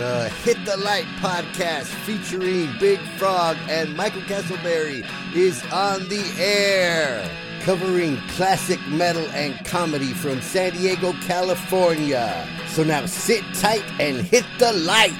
The Hit the Light podcast featuring Big Frog and Michael Castleberry is on the air, covering classic metal and comedy from San Diego, California. So now sit tight and hit the light.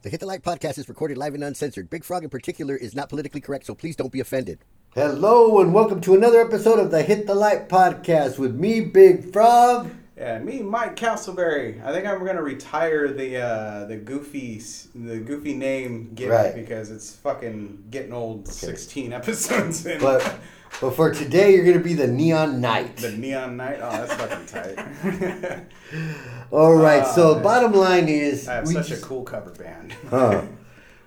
The Hit the Light podcast is recorded live and uncensored. Big Frog in particular is not politically correct, so please don't be offended. Hello and welcome to another episode of the Hit the Light podcast with me, Big Frog. Yeah, me, Mike Castleberry. I think I'm gonna retire the uh, the goofy the goofy name gimmick Right. because it's fucking getting old. Sixteen episodes in. But but for today, you're gonna be the Neon Knight. the Neon Knight. Oh, that's fucking tight. All right. Oh, so man. bottom line is, I have such just, a cool cover band. huh,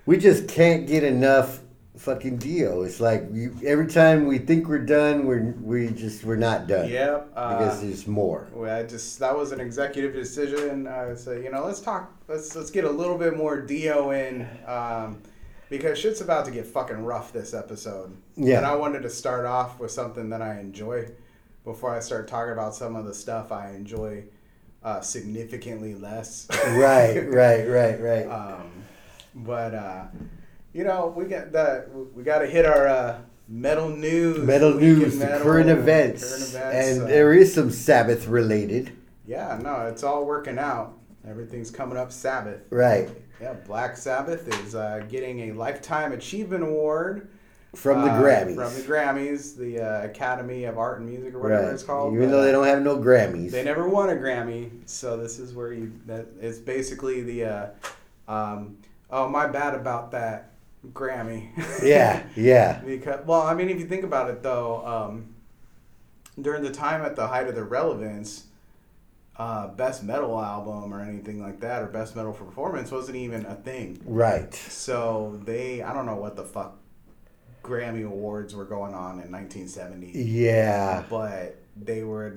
we just can't get enough fucking Dio. It's like we, every time we think we're done, we're we just we're not done. Yep. Uh, Because there's more. well, I just that was an executive decision. I said, you know, let's talk. Let's let's get a little bit more Dio in. Um, because shit's about to get fucking rough this episode. Yeah. And I wanted to start off with something that I enjoy before I start talking about some of the stuff I enjoy uh, significantly less. right, right, right, right. um, but uh, you know, we got that. We got to hit our uh, metal news. metal news, the metal, current events, current events, and uh, there is some Sabbath related. yeah, no, it's all working out. Everything's coming up Sabbath. Right. Yeah, Black Sabbath is uh, getting a Lifetime Achievement Award From the uh, Grammys. From the Grammys, the uh, Academy of Art and Music, or whatever right. it's called. Even though they don't have no Grammys. They never won a Grammy, so this is where you. That it's basically the. Uh, um, oh, my bad about that Grammy. yeah, yeah. because well, I mean, if you think about it, though, um, during the time at the height of their relevance, uh, best metal album or anything like that, or best metal performance wasn't even a thing. Right. So they, I don't know what the fuck Grammy awards were going on in 1970 Yeah. but they were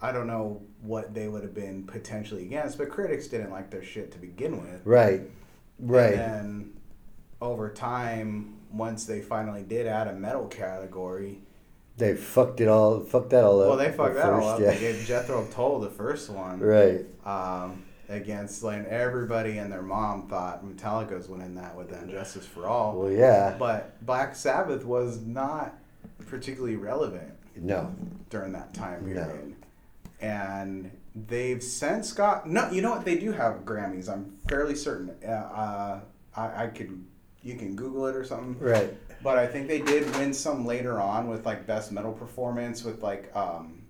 I don't know what they would have been potentially against, but critics didn't like their shit to begin with. Right. Right. And then over time, once they finally did add a metal category, They fucked it all. Fucked that all up. well, they fucked at that all up. Yeah. They gave Jethro Tull the first one right. um, against like everybody and their mom thought Metallica was winning that with And Justice for All. Well, yeah. But Black Sabbath was not particularly relevant. No. during that time No. period. And they've since got no. You know what? They do have Grammys. I'm fairly certain. Uh, uh, I, I could. You can Google it or something. Right. But I think they did win some later on with like best metal performance with like um,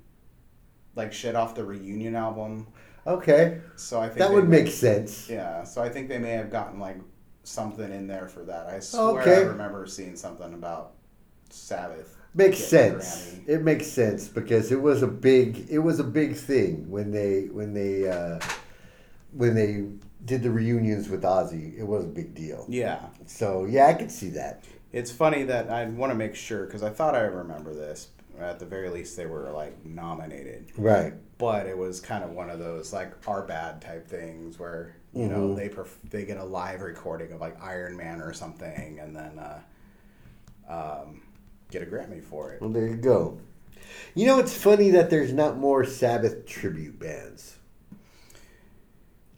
like shit off the reunion album. Okay. So I think That would may- make sense. Yeah. So I think they may have gotten like something in there for that. I swear Okay. I remember seeing something about Sabbath. Makes sense. Grammy. It makes sense because it was a big it was a big thing when they when they uh, when they did the reunions with Ozzy. It was a big deal. Yeah. So yeah, I could see that. It's funny that I want to make sure because I thought I remember this. At the very least, they were like nominated, Right. but it was kind of one of those like our bad type things where you know Mhm. they perf- they get a live recording of like Iron Man or something, and then uh, um, get a Grammy for it. Well, there you go. You know, it's funny that there's not more Sabbath tribute bands.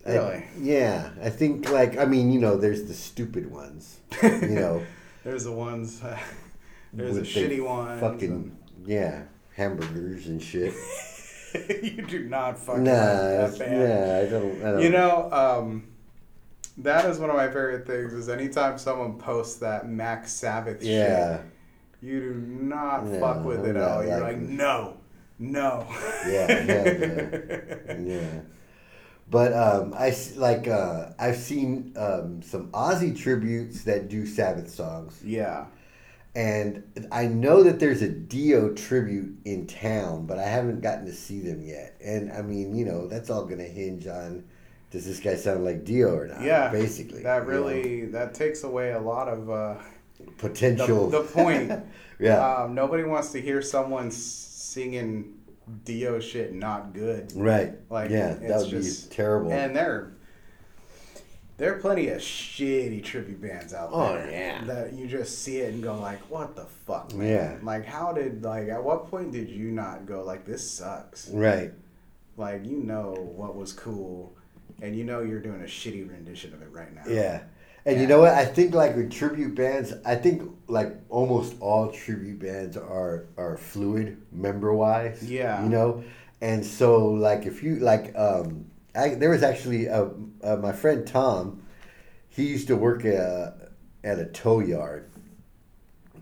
I- yeah, I think like I mean, you know, there's the stupid ones. You know, There's the ones. there's the shitty ones. Fucking yeah, hamburgers and shit. you do not fucking nah, like that band. yeah, I don't. I don't. You know, um, that is one of my favorite things. Is anytime someone posts that Mac Sabbath Yeah, shit, you do not No, fuck with I'm it at all. You're like no, no. Yeah, hell yeah. But um, I like uh, I've seen um, some Ozzy tributes that do Sabbath songs. yeah. And I know that there's a Dio tribute in town, but I haven't gotten to see them yet. And I mean, you know, that's all going to hinge on does this guy sound like Dio or not? Yeah, basically. That you know, really that takes away a lot of uh, potential. the point. yeah, Um, nobody wants to hear someone singing Dio shit not good. right. like, yeah, that would just- be terrible. And there, there are plenty of shitty tribute bands out Oh, there. yeah. That you just see it and go like, "What the fuck, man?" Yeah. Like, how did like at what point did you not go like, "This sucks"? right. Like, you know what was cool and you know you're doing a shitty rendition of it right now. Yeah. And you know what? I think like with tribute bands, I think like almost all tribute bands are are fluid member wise. Yeah. You know, and so like if you like, um, I, there was actually a, uh my friend Tom. He used to work at, at a tow yard,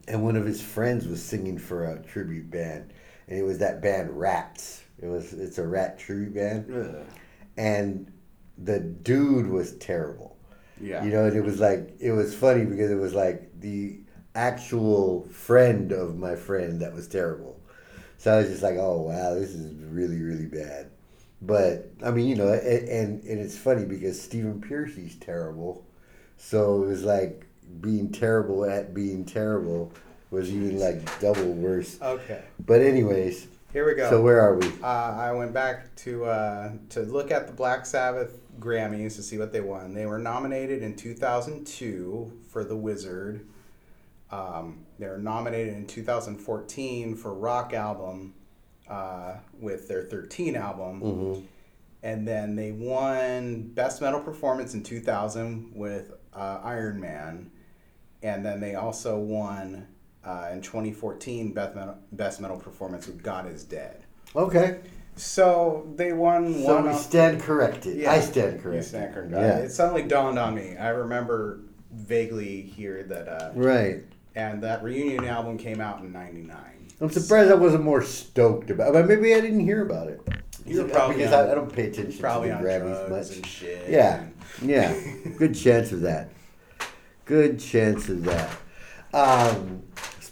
and one of his friends was singing for a tribute band, and it was that band Rats. It was it's a rat tribute band, and the dude was terrible. Yeah. You know, and it was like it was funny because it was like the actual friend of my friend that was terrible. So I was just like, oh wow, this is really really bad. But I mean, you know, and and, and it's funny because Stephen Pearcy's terrible, so it was like being terrible at being terrible was even like double worse. Okay. But anyways, Here we go. so where are we? Uh, I went back to uh, to look at the Black Sabbath Grammys to see what they won. They were nominated in 2002 for The Wizard. Um, they were nominated in 2014 for Rock Album uh, with their 13 album. Mm-hmm. And then they won Best Metal Performance in 2000 with uh, Iron Man. And then they also won uh, in 2014 Best Metal, Best Metal Performance with God is Dead. Okay, So they won so one. we stand corrected. Yeah, I stand you corrected. stand corrected. Yeah. It suddenly dawned on me. I remember vaguely here that, uh, Right. and that reunion album came out in '99. I'm surprised I wasn't more stoked about it. But maybe I didn't hear about it. You were probably because on- I, I don't pay attention Probably to on the Grammys drugs much. and shit. Yeah, yeah. Good chance of that. Good chance of that. Um,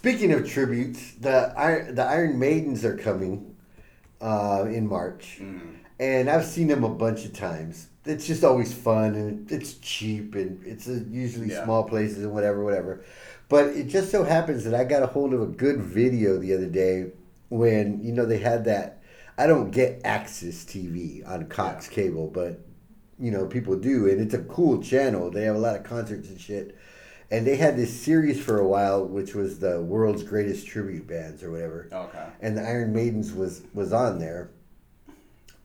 speaking of tributes, the Iron, the Iron Maidens are coming uh, in March, Mm. and I've seen them a bunch of times. It's just always fun, and it's cheap, and it's usually Yeah. small places and whatever, whatever. But it just so happens that I got a hold of a good video the other day when you know they had that. I don't get AXS TV on Cox Cable, but you know people do, and it's a cool channel. They have a lot of concerts and shit. And they had this series for a while, which was the world's greatest tribute bands or whatever. Okay. And the Iron Maidens was was on there,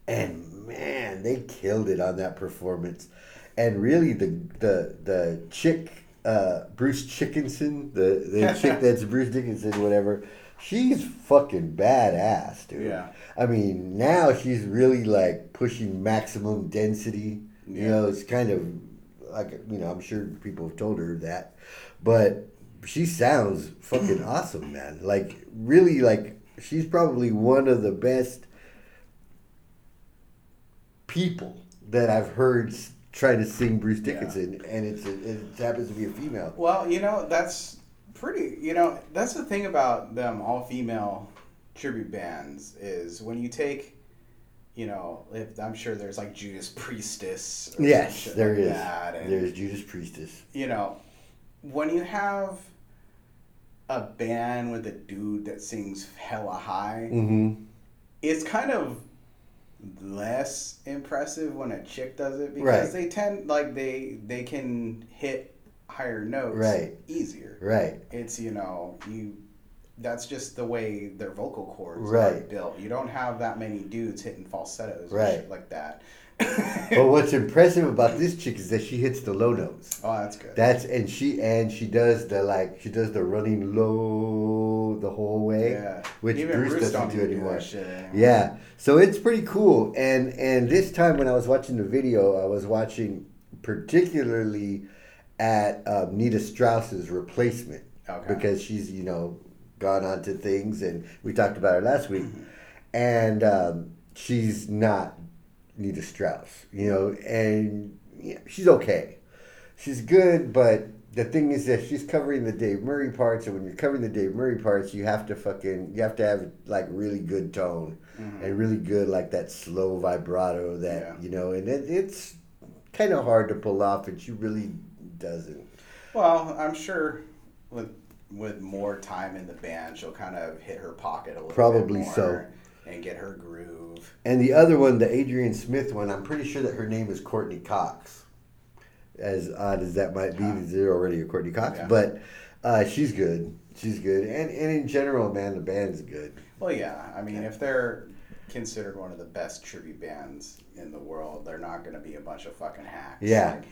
and man, they killed it on that performance. And really, the the the chick, uh, Bruce Dickinson, the the chick that's Bruce Dickinson, whatever, she's fucking badass, dude. Yeah. I mean, now she's really like pushing maximum density. Yeah. You know, it's kind of like you know, I'm sure people have told her that, but she sounds fucking awesome, man. Like really, like she's probably one of the best people that I've heard try to sing Bruce Yeah. Dickinson, and it's a, it happens to be a female. Well, you know, that's pretty, you know, that's the thing about them all female tribute bands is when you take, you know, if I'm sure there's like Judas Priestess. Or Yes, there like is. And, There's Judas Priestess. you know, when you have a band with a dude that sings hella high, Mm-hmm. it's kind of less impressive when a chick does it because Right. they tend like they they can hit higher notes Right. easier. Right. It's you know you that's just the way their vocal cords are built. You don't have that many dudes hitting falsettos Right. shit like that. But what's impressive about this chick is that she hits the low notes. oh, that's good. That's and she and she does the like she does the running low the whole way, yeah. which Even Bruce, Bruce doesn't do anymore. anymore. Yeah, so it's pretty cool. And and this time when I was watching the video, I was watching particularly at um, Nita Strauss's replacement Okay. because she's you know gone on to things, and we talked about her last week, Mm-hmm. and um, she's not Nita Strauss, you know, and yeah, she's okay. She's good, but the thing is that she's covering the Dave Murray parts, and when you're covering the Dave Murray parts, you have to fucking you have to have like really good tone Mhm. and really good like that slow vibrato that Yeah. you know, and it, it's kind of hard to pull off, and she really doesn't. Well, I'm sure with with more time in the band, she'll kind of hit her pocket a little Probably bit more so. and get her groove. And the other one, the Adrian Smith one, I'm pretty sure that her name is Courtney Cox. As odd as that might be, Ah. they're already a Courtney Cox, Yeah. but uh, she's good. She's good, and and in general, man, the band's good. Well, yeah. I mean, if they're considered one of the best tribute bands in the world. They're not going to be a bunch of fucking hacks. Yeah. Like,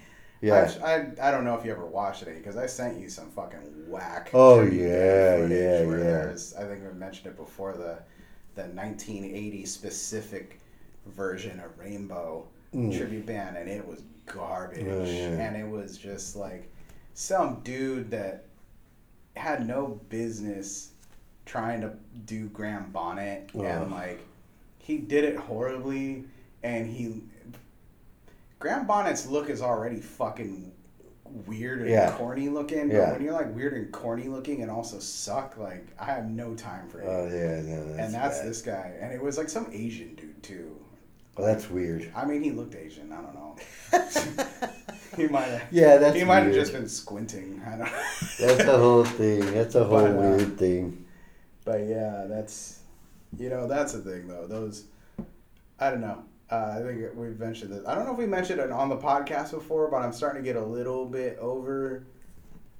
Yeah. I, I, I don't know if you ever watched it because I sent you some fucking whack. Oh, yeah, yeah, where yeah. there's- I think we mentioned it before the the 1980 specific version of Rainbow tribute band, and it was garbage. Mm. Oh, yeah. And it was just like some dude that had no business trying to do Graham Bonnet, Ugh. and like he did it horribly, and he Graham Bonnet's look is already fucking weird and Yeah. corny looking. Yeah. But when you're like weird and corny looking and also suck, like I have no time for you. Oh yeah, no, that's and that's bad. this guy, and it was like some Asian dude too. Well, that's weird. I mean, he looked Asian. I don't know. he might have. Yeah, that's he might have just been squinting. I don't. know. That's a whole thing. That's a whole But, uh, weird thing. But yeah, that's you know that's the thing though. Those I don't know. Uh, I think we've mentioned this. I don't know if we mentioned it on the podcast before, but I'm starting to get a little bit over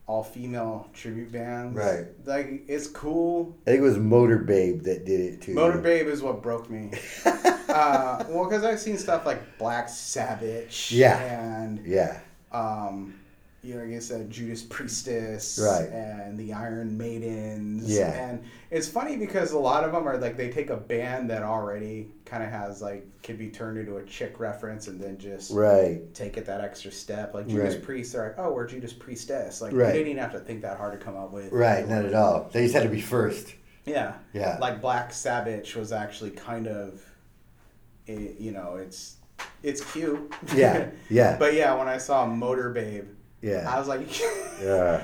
all female tribute bands. Right. Like it's cool. I think it was Motor Babe that did it too. Motor Babe is what broke me. uh, well, because I've seen stuff like Black Sabbitch. Yeah. And Yeah. um, you know, like I said, Judas Priestess, Right. and the Iron Maidens, Yeah. and it's funny because a lot of them are like they take a band that already kind of has like could be turned into a chick reference and then just Right. take it that extra step. Like Judas Right. Priest, they're like, oh, we're Judas Priestess. Like Right. they didn't even have to think that hard to come up with. Right. Not at all. They just had to be first. Yeah, Yeah. like Black Sabbath was actually kind of, it, you know, it's it's cute. Yeah. Yeah. but yeah, when I saw Motor Babe. I was like, Yeah.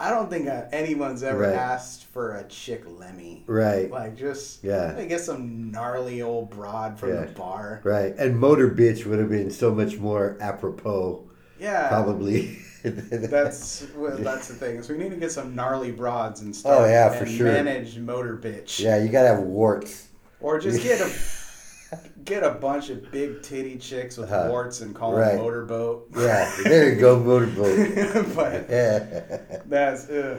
I don't think anyone's ever Right. asked for a chick Lemmy. Right. Like, just Yeah. I get some gnarly old broad from Yeah. the bar. Right. And Motor Bitch would have been so much more apropos, Yeah, probably. That's well, that's the thing So we need to get some gnarly broads and oh, stuff. Oh, yeah, for and sure. manage motor bitch. Yeah, you gotta have warts. Or just get a get a bunch of big titty chicks with Uh-huh. warts and call Right. them motorboat. Yeah. There you go, motorboat. but Yeah. that's ugh.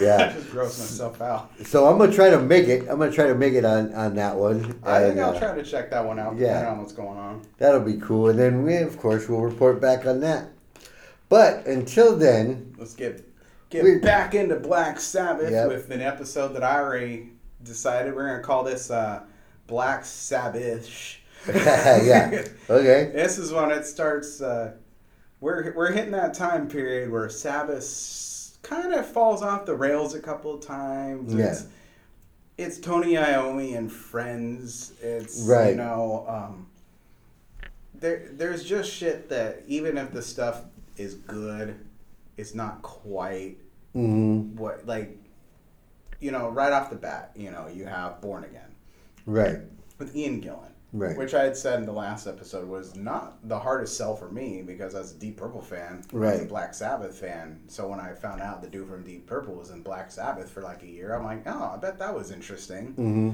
Yeah. I just gross myself out. So I'm gonna try to make it. I'm gonna try to make it on on that one. I think And, I'll uh, try to check that one out. yeah. on what's going on. That'll be cool, and then we, of course, will report back on that. But until then, Let's get get We- back into Black Sabbath Yep. with an episode that I already decided we're gonna call this uh, Black Sabbath. yeah, okay, This is when it starts. Uh, we're we're hitting that time period where Sabbath kind of falls off the rails a couple of times. Yeah. It's, it's Tony Iommi and friends. It's Right. you know um, there there's just shit that even if the stuff is good, it's not quite hmm what like you know right off the bat. You know you have Born Again right, with Ian Gillan. right, Which I had said in the last episode was not the hardest sell for me because I was a Deep Purple fan, I was a Black Sabbath fan. So when I found out the dude from Deep Purple was in Black Sabbath for like a year, I'm like, oh, I bet that was interesting. hmm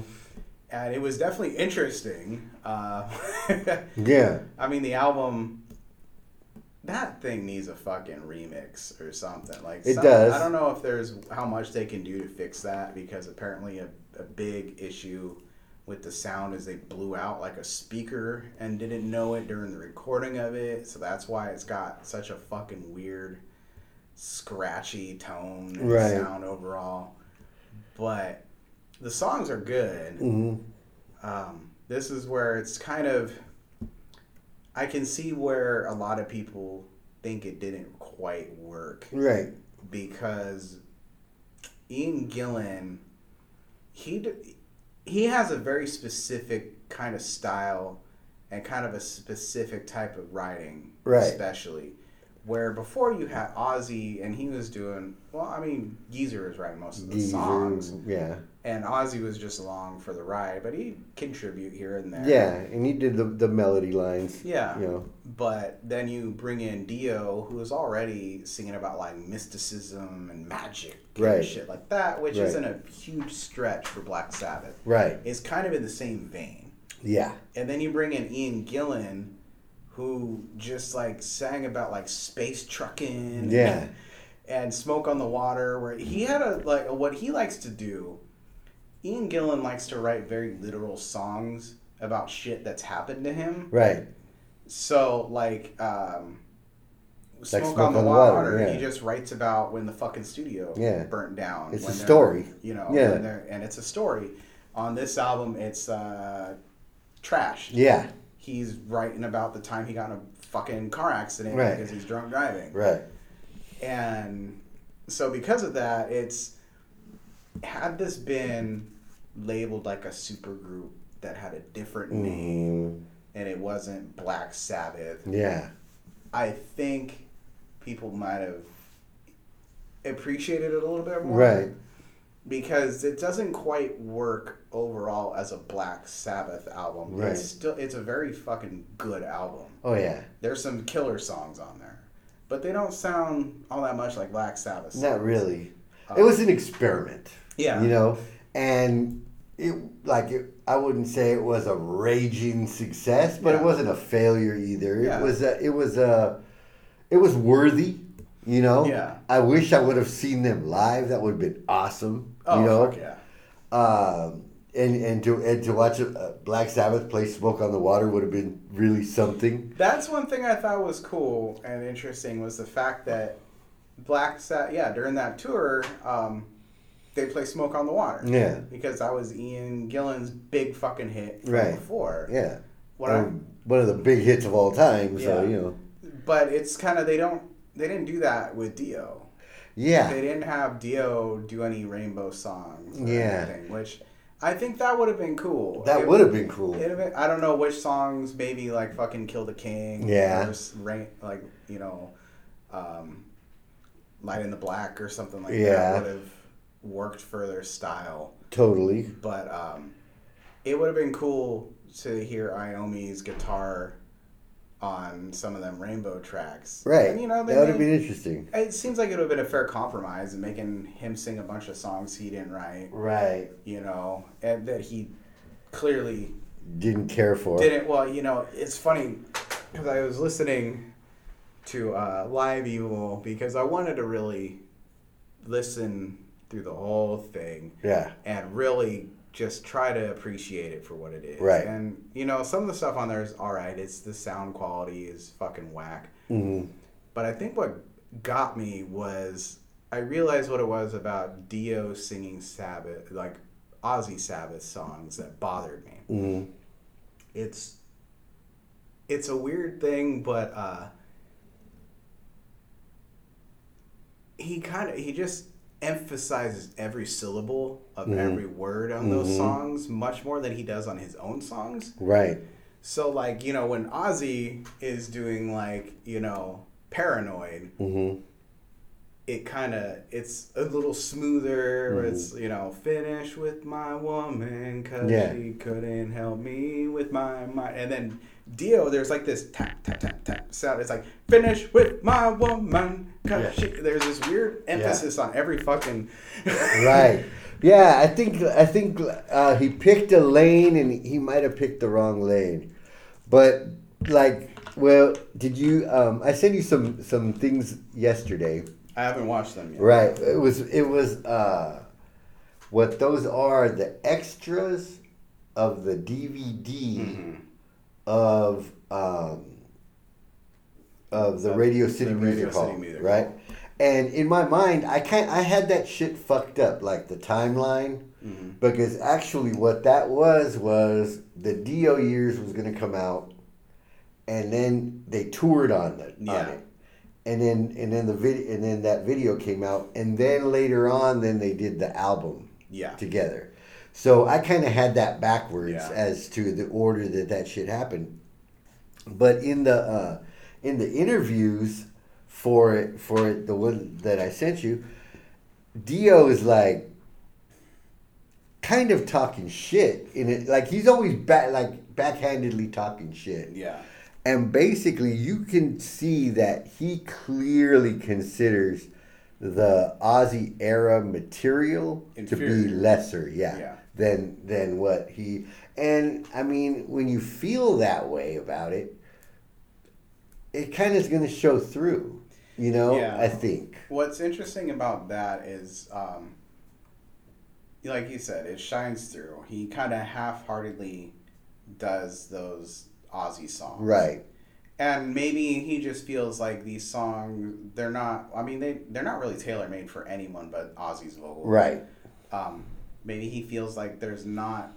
And it was definitely interesting. Uh, yeah, I mean, the album, that thing needs a fucking remix or something. Like It some- does. I don't know if there's how much they can do to fix that because apparently a, a big issue with the sound is they blew out like a speaker and didn't know it during the recording of it. So that's why it's got such a fucking weird, scratchy tone and Right. sound overall. But the songs are good hmm um, this is where it's kind of i can see where a lot of people think it didn't quite work right, because ian gillan he he has a very specific kind of style and kind of a specific type of writing Right. especially where before you had ozzy and he was doing well i mean geezer was writing most of the songs yeah, and Ozzy was just along for the ride, but he'd contribute here and there. yeah, and he did the the melody lines. Yeah. you know, But then you bring in Dio, who is already singing about like mysticism and magic and Right. shit like that, which Right. isn't a huge stretch for Black Sabbath. right, It's kind of in the same vein. yeah, And then you bring in Ian Gillan, who just like sang about like space trucking. Yeah. And smoke on the water, where he had a like what he likes to do Ian Gillan likes to write very literal songs about shit that's happened to him. Right. So like um Like Smoke, Smoke on the on the Water, Water, yeah. he just writes about when the fucking studio Yeah. burnt down. It's a story. You know, Yeah. and it's a story. On this album it's uh trash. Yeah. He's writing about the time he got in a fucking car accident Right. because he's drunk driving. Right. And so because of that, it's had this been labeled like a super group that had a different name Mm, and it wasn't Black Sabbath, yeah. I think people might have appreciated it a little bit more. Right. Because it doesn't quite work overall as a Black Sabbath album. Right. It's still it's a very fucking good album. Oh yeah. There's some killer songs on there. But they don't sound all that much like Black Sabbath. songs. Not really. Uh, It was an experiment. Yeah. You know, and it like it, I wouldn't say it was a raging success, but Yeah. it wasn't a failure either. Yeah. It was a, it was a it was worthy. You know. Yeah. I wish I would have seen them live. That would have been awesome. Oh, you know. yeah. Um, and and to and to watch a, Black Sabbath play "Smoke on the Water" would have been really something. That's one thing I thought was cool and interesting was the fact that Black Sabbath, yeah, during that tour, um, they play "Smoke on the Water." Yeah. because that was Ian Gillan's big fucking hit from Right. before. Yeah. What Um, one of the big hits of all time. So Yeah. you know. but it's kind of they don't they didn't do that with Dio. Yeah. They didn't have Dio do any Rainbow songs. Or Yeah. anything, which I think that would have been cool. That would have been cool. Been, I don't know which songs, maybe like fucking Kill the King. Yeah. Rain, like, you know, um, Light in the Black or something like Yeah. that would have worked for their style. Totally. But um, it would have been cool to hear Iommi's guitar on some of them Rainbow tracks. Right. And, you know, they that would have been interesting. it seems like it would have been a fair compromise in making him sing a bunch of songs he didn't write, Right. you know, and that he clearly Didn't care for. didn't well you know it's funny because i was listening to uh, live evil because i wanted to really listen through the whole thing Yeah. and really just try to appreciate it for what it is. Right. and you know some of the stuff on there is all right. It's the sound quality is fucking whack. Hmm but i think what got me was i realized what it was about dio singing sabbath like ozzy sabbath songs that bothered me. Hmm it's it's a weird thing, but uh, he kind of he just emphasizes every syllable of Mhm. every word on those Mhm. songs much more than he does on his own songs. Right. So like you know when Ozzy is doing like you know paranoid, hmm it kind of it's a little smoother. Mhm. It's you know finish with my woman because Yeah. she couldn't help me with my mind. And then Dio, there's like this tap tap tap tap sound. It's like finish with my woman Yeah. she. There's this weird emphasis on every fucking. Right. Yeah, I think I think uh, he picked a lane and he might have picked the wrong lane, but like, well, did you? Um, I sent you some some things yesterday. I haven't watched them yet. Right. It was it was uh, what those are the extras of the DVD Mhm. of um, of the Radio the City Radio Music City Hall, Music right? And in my mind, I can't. I had that shit fucked up, like the timeline, Mhm. because actually, what that was was the Dio years was going to come out, and then they toured on it. On Yeah. it. And then and then the video and then that video came out, and then later on, then they did the album Yeah. together. So I kind of had that backwards Yeah. as to the order that that shit happened. But in the uh, in the interviews for it for it, the one that I sent you, Dio is like kind of talking shit in it. Like he's always back like backhandedly talking shit. Yeah. And basically, you can see that he clearly considers the Ozzy era material to be lesser, yeah, Yeah. than than what he. And I mean, when you feel that way about it, it kind of is going to show through. You know, Yeah. I think. What's interesting about that is um, like you said, it shines through. He kind of half-heartedly does those Ozzy songs, Right. And maybe he just feels like these songs they're not. I mean, they they're not really tailor made for anyone but Ozzy's vocal. Right. Um, maybe he feels like there's not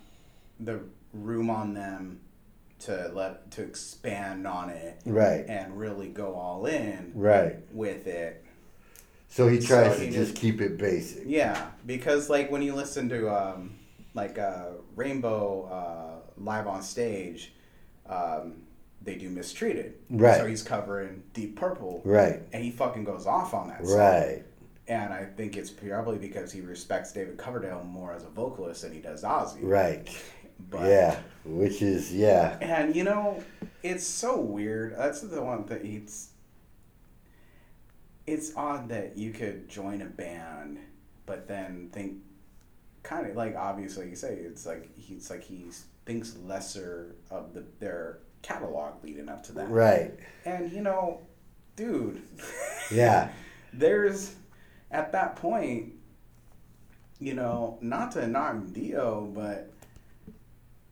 the room on them to let to expand on it Right. and really go all in Right. with it. So he tries So to he just just- keep it basic. Yeah, because like when you listen to um, like uh, Rainbow uh, live on stage, um, they do mistreated. Right. So he's covering Deep Purple. Right. And he fucking goes off on that. song. Right. And I think it's probably because he respects David Coverdale more as a vocalist than he does Ozzy. Right. But, yeah. Which is yeah. And you know, it's so weird. That's the one that it's. It's odd that you could join a band, but then think, kind of like obviously you say it's like he's like he thinks lesser of the their catalog leading up to that. Right. And you know, dude. Yeah. there's at that point, you know, not to knock Dio, but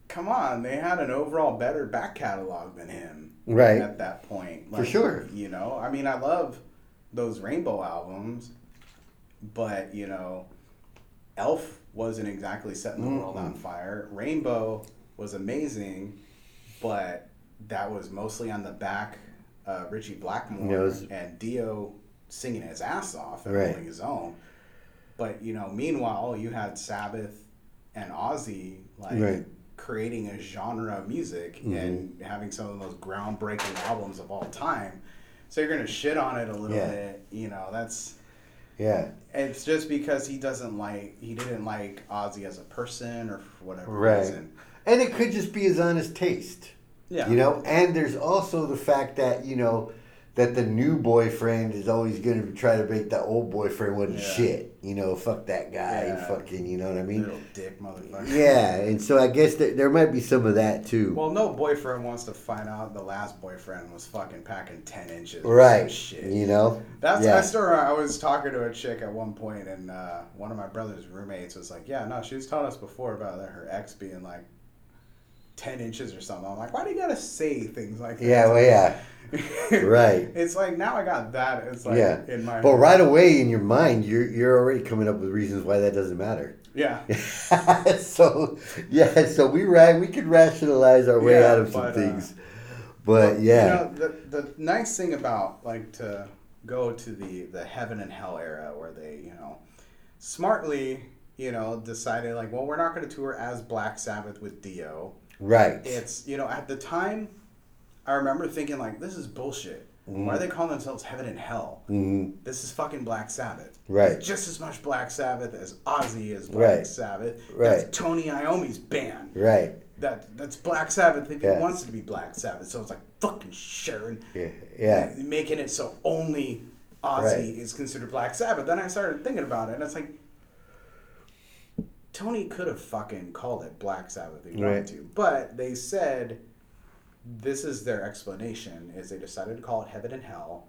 come on, they had an overall better back catalog than him. Right. At that point. For sure. You know, I mean, I love those Rainbow albums, but, you know, Elf wasn't exactly setting the world on fire. Rainbow was amazing, but that was mostly on the back uh, Ritchie Blackmore Yeah, was- and Dio singing his ass off and Right. holding his own. But you know, meanwhile, you had Sabbath and Ozzy like Right. Mm-hmm. creating a genre of music and having some of the most groundbreaking albums of all time. So you're gonna shit on it a little Yeah. bit, you know. That's Yeah. it's just because he doesn't like he didn't like Ozzy as a person or for whatever Right. reason. And it could just be his honest taste. Yeah. You know, and there's also the fact that, you know, that the new boyfriend is always going to try to make the old boyfriend wasn't Yeah. shit. You know, fuck that guy. Yeah. Fucking, you know what I mean? Little dick motherfucker. Yeah, and so I guess that there might be some of that too. Well, no boyfriend wants to find out the last boyfriend was fucking packing ten inches. right. Shit. You know? That's yeah. I still I was talking to a chick at one point, and uh, one of my brother's roommates was like, "Yeah, no, she was telling us before about her ex being like ten inches or something." I'm like, "Why do you gotta say things like that?" Yeah, well, yeah. Right. It's like now I got that. It's like yeah. in my But right away in your mind, you're you're already coming up with reasons why that doesn't matter. yeah. so yeah, so we ra- we could rationalize our way Yeah, out of some but, uh, things. But yeah, You know, the the nice thing about like to go to the the heaven and hell era where they you know smartly you know decided like well we're not going to tour as Black Sabbath with Dio. Right. It's you know at the time I remember thinking like this is bullshit. Why are they calling themselves heaven and hell? hmm This is fucking Black Sabbath. Right. It's just as much Black Sabbath as Ozzy is Black Right. Sabbath. Right. That's Tony Iommi's band Right. that that's Black Sabbath if Yeah. he wants it to be Black Sabbath. So it's like fucking Sharon. Yeah. Yeah. Making it so only Ozzy Right. is considered Black Sabbath. Then I started thinking about it and it's like Tony could have fucking called it Black Sabbath if he Right. wanted to. But they said this is their explanation is they decided to call it Heaven and Hell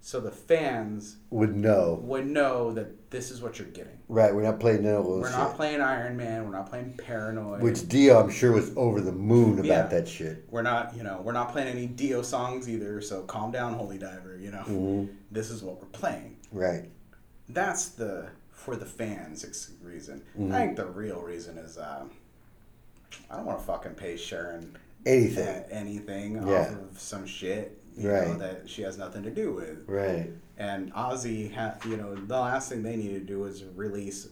so the fans Would know. would know that this is what you're getting. Right. We're not playing those We're shit. not playing Iron Man, we're not playing Paranoid. Which Dio, I'm sure, was over the moon about Yeah. that shit. We're not, you know, we're not playing any Dio songs either. So calm down, Holy Diver. You know, Mhm. this is what we're playing. Right. That's the for the fans reason. Mm-hmm. I think the real reason is um, I don't want to fucking pay Sharon Anything. uh, anything Yeah. off of some shit, you know, that she has nothing to do with. Right. And Ozzy, ha- you know, the last thing they need to do is release,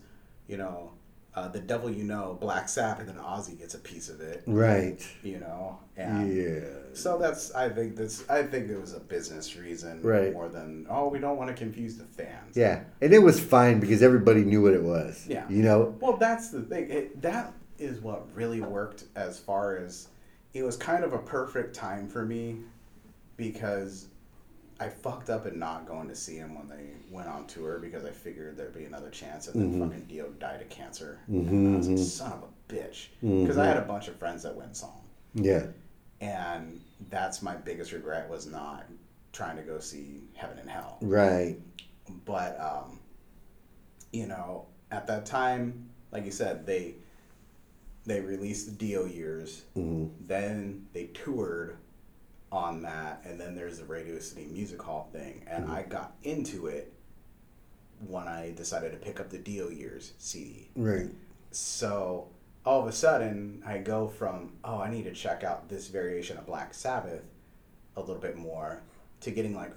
you know, uh, the Devil You Know, Black Sabbath, and then Ozzy gets a piece of it. Right. You know, and Yeah. So that's I think that's I think it was a business reason Right. more than oh we don't want to confuse the fans. Yeah. And it was fine because everybody knew what it was. Yeah. You know? Well, that's the thing. It, that is what really worked as far as it was kind of a perfect time for me because I fucked up in not going to see him when they went on tour because I figured there'd be another chance, and then fucking Dio died of cancer. And I was like, son of a bitch, because I had a bunch of friends that went and saw him. Yeah. and that's my biggest regret was not trying to go see heaven and hell Right. but um you know at that time like you said, they they released the Dio years, Mhm. then they toured on that, and then there's the Radio City Music Hall thing, and Mm-hmm. I got into it when I decided to pick up the Dio years CD. Right. So all of a sudden, I go from oh, I need to check out this variation of Black Sabbath a little bit more to getting like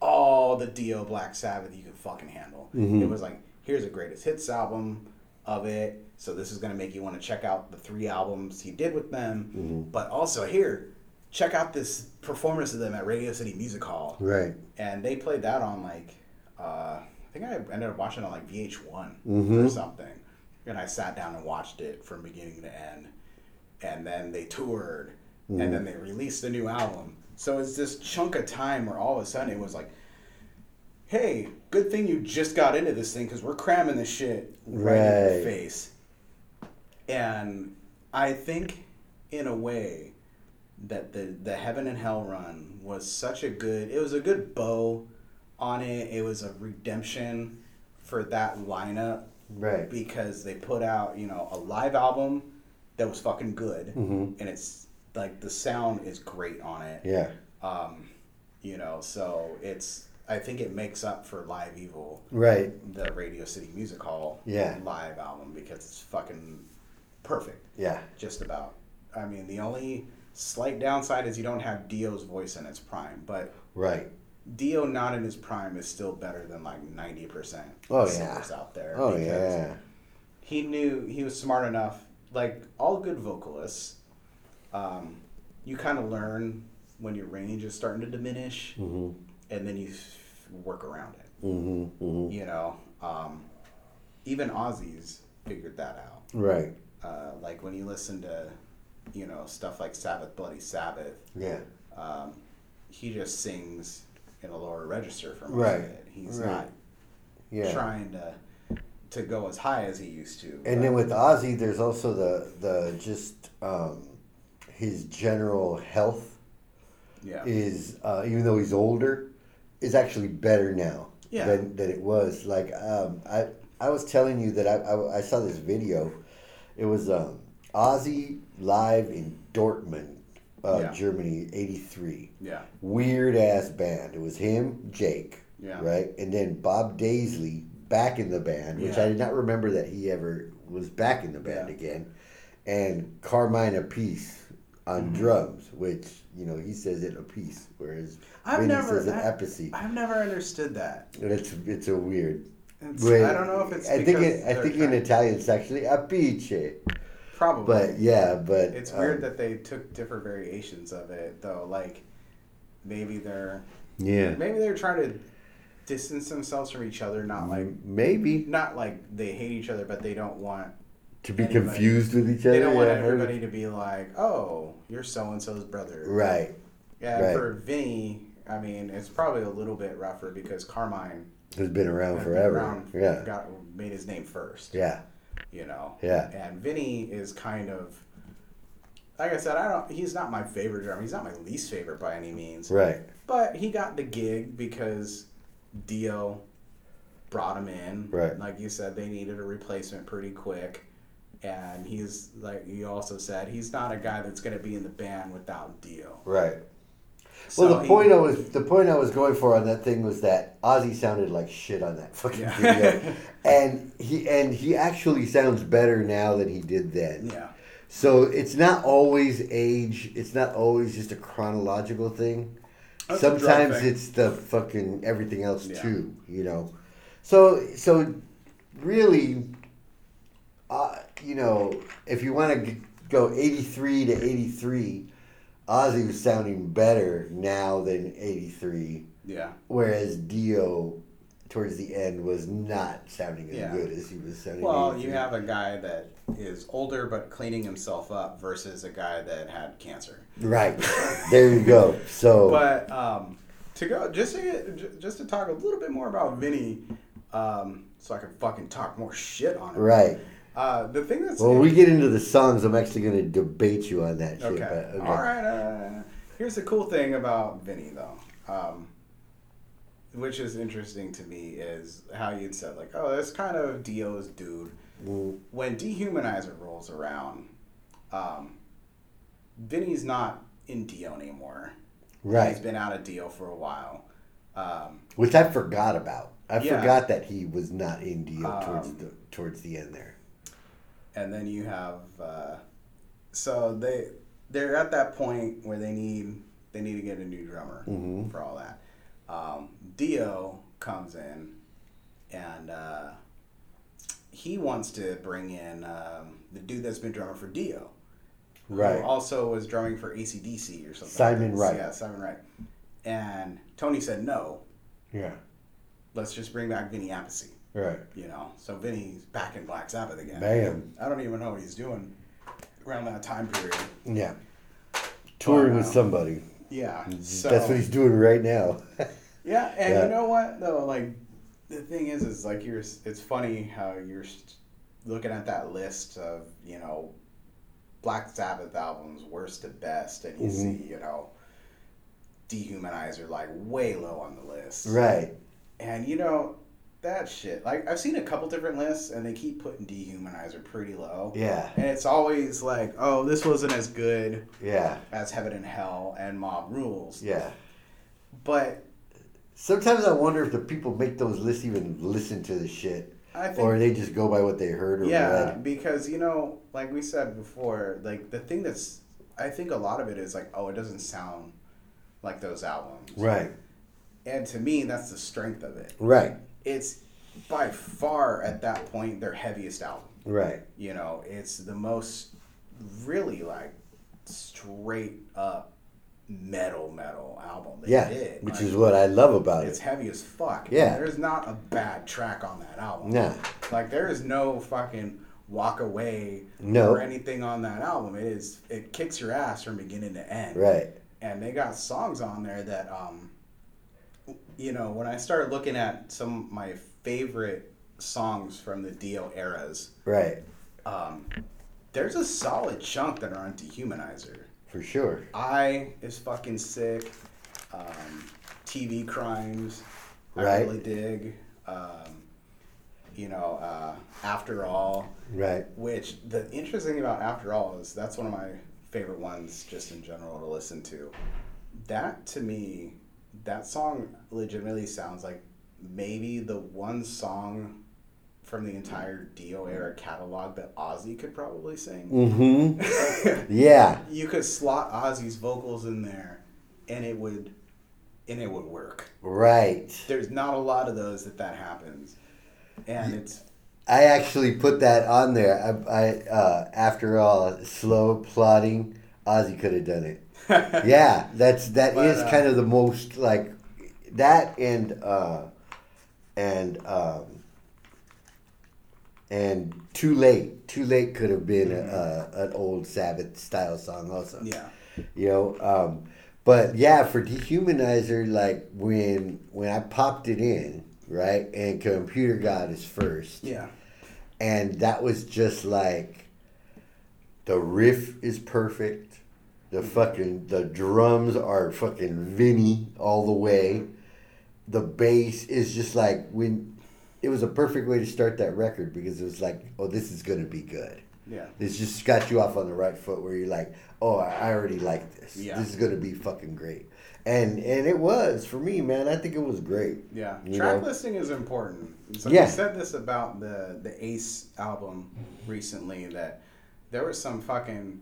all the Dio Black Sabbath you can fucking handle. Mhm. It was like here's a greatest hits album of it. So this is gonna make you want to check out the three albums he did with them, Mhm. but also here. Check out this performance of them at Radio City Music Hall, Right. and they played that on like, uh, I think I ended up watching it on like VH1 or Mhm. something, and I sat down and watched it from beginning to end, and then they toured, Mhm. and then they released a new album. So it's this chunk of time where all of a sudden it was like, hey, good thing you just got into this thing because we're cramming this shit right, in your face. And I think, in a way, that the the heaven and hell run was such a good. It was a good bow on it. It was a redemption for that lineup Right. because they put out you know a live album that was fucking good, Mhm. and it's like the sound is great on it. Yeah. Um, you know, so it's I think it makes up for Live Evil, Right. the Radio City Music Hall Yeah. live album because it's fucking perfect, Yeah. just about. I mean, the only slight downside is you don't have Dio's voice in its prime, but Right. Dio not in his prime is still better than like ninety percent Oh, singers yeah. out there. Oh yeah. he knew he was smart enough. Like all good vocalists, um, you kind of learn when your range is starting to diminish, Mhm. and then you work around it. Mhm. Mhm. You know, um, even Ozzy's figured that out. Right. Uh, like when you listen to, you know, stuff like Sabbath, Bloody Sabbath, Yeah. um, he just sings in a lower register for most Right. of it. He's Right. not Yeah. trying to to go as high as he used to. And then with Ozzy, there's also the the just um, his general health yeah, is uh, even though he's older, is actually better now Yeah. than than it was. Like um, I I was telling you that I, I, I saw this video. It was um, Ozzy live in Dortmund, uh, Yeah. Germany, '83. yeah, Weird ass band. It was him, Jake, Yeah. right, and then Bob Daisley back in the band, which Yeah. I did not remember that he ever was back in the band Yeah. again, and Carmine Appice on Mm-hmm. drums, which you know he says it a piece, whereas I've Vinny never says it epice. I've never understood that. And it's it's a weird. It's, I don't know if it's I think it, I think in Italian it's actually apice, probably, but yeah, but it's um, weird that they took different variations of it though. Like maybe they're yeah, maybe they're trying to distance themselves from each other, not like maybe not like they hate each other, but they don't want to be anybody- confused with each other. they don't want yeah, I heard- everybody to be like, oh, you're so and so's brother, Right. Yeah, right. for Vinny, I mean, it's probably a little bit rougher because Carmine Has been around has been forever. around, yeah. got made his name first. Yeah. You know. Yeah. And Vinny is kind of, like I said, I don't. He's not my favorite drummer. He's not my least favorite by any means. Right. But he got the gig because Dio brought him in. Right. Like you said, they needed a replacement pretty quick. And he's like you also said, he's not a guy that's going to be in the band without Dio. Right. So well, the he- point I was the point I was going for on that thing was that Ozzy sounded like shit on that fucking Yeah. video, and he and he actually sounds better now than he did then. Yeah. So it's not always age. It's not always just a chronological thing. That's Sometimes thing. it's the fucking everything else Yeah. too. You know. So so really, uh, you know, if you want to go eighty three to eighty three, Ozzy was sounding better now than eighty three, Yeah. whereas Dio. Towards the end, was not sounding as Yeah. good as he was sounding. Well, you have a guy that is older but cleaning himself up versus a guy that had cancer. Right. There you go. So But um, to go just to get, just to talk a little bit more about Vinny, um, so I can fucking talk more shit on him. right. Uh, the thing that's Well, when we get into the songs, I'm actually going to debate you on that shit. okay. But, okay. All right. Uh, here's the cool thing about Vinny though, um, which is interesting to me, is how you'd said like, oh, that's kind of Dio's dude. Mm. when Dehumanizer rolls around, um, Vinny's not in Dio anymore. Right. He's been out of Dio for a while. Um, Which I forgot about. I Yeah. forgot that he was not in Dio towards Um, the towards the end there. And then you have uh, so they they're at that point where they need they need to get a new drummer Mhm. for all that. Um, Dio comes in and uh, he wants to bring in um, the dude that's been drumming for Dio. who Right. also was drumming for ACDC or something. Simon like. Wright. Yeah, Simon Wright. And Tony said no. Yeah. Let's just bring back Vinny Appice. Right. You know, so Vinny's back in Black Sabbath again. Bam. I don't even know what he's doing around that time period. Yeah. Touring with somebody. Yeah. So, That's what he's doing right now. Yeah, and Yeah. you know what though? Like the thing is, is like you're. It's funny how you're looking at that list of you know Black Sabbath albums, worst to best, and you Mhm. see you know Dehumanizer like way low on the list. right. And you know that shit. Like I've seen a couple different lists, and they keep putting Dehumanizer pretty low. Yeah. And it's always like, oh, this wasn't as good Yeah. as Heaven and Hell and Mob Rules. Yeah. But Sometimes I wonder if the people make those lists even listen to the shit, I think or they just go by what they heard or Yeah, read. because you know, like we said before, like the thing that's I think a lot of it is like, oh, it doesn't sound like those albums. Right. And to me, that's the strength of it. Right. It's by far at that point their heaviest album. Right. You know, it's the most really like straight up metal metal album they Yeah. did. Which Like, is what I love about it's it. It's heavy as fuck. Yeah. There's not a bad track on that album. Nah. Like there is no fucking walk away No. or anything on that album. It is it kicks your ass from beginning to end. Right. And they got songs on there that um you know, when I started looking at some of my favorite songs from the Dio eras, Right. um there's a solid chunk that are on Dehumanizer. For sure. I is fucking sick. Um, TV crimes, I Right. really dig. Um, you know, uh, after all, Right. which the interesting thing about After All is that's one of my favorite ones just in general to listen to. That to me, that song legitimately sounds like maybe the one song from the entire Dio era catalog that Ozzy could probably sing. Mm-hmm. Yeah. you could slot Ozzy's vocals in there, and it would, and it would work. Right. There's not a lot of those that that happens, and it's I actually put that on there. I, I uh, after all, slow plotting, Ozzy could have done it. Yeah, that's that is But, uh, kind of the most like that and uh, and um, and too late. Too late could have been a, a, an old Sabbath style song also. yeah, you know um, but yeah for dehumanizer like when when i popped it in right and computer god is first yeah, and that was just like the riff is perfect the fucking the drums are fucking vinny all the way the bass is just like when it was a perfect way to start that record because it was like oh this is gonna be good yeah, this just got you off on the right foot where you're like, oh, I already like this. Yeah. This is gonna be fucking great. And and it was for me, man. I think it was great. yeah. You Track know? listing is important. So Yeah. we said this about the the Ace album recently that there was some fucking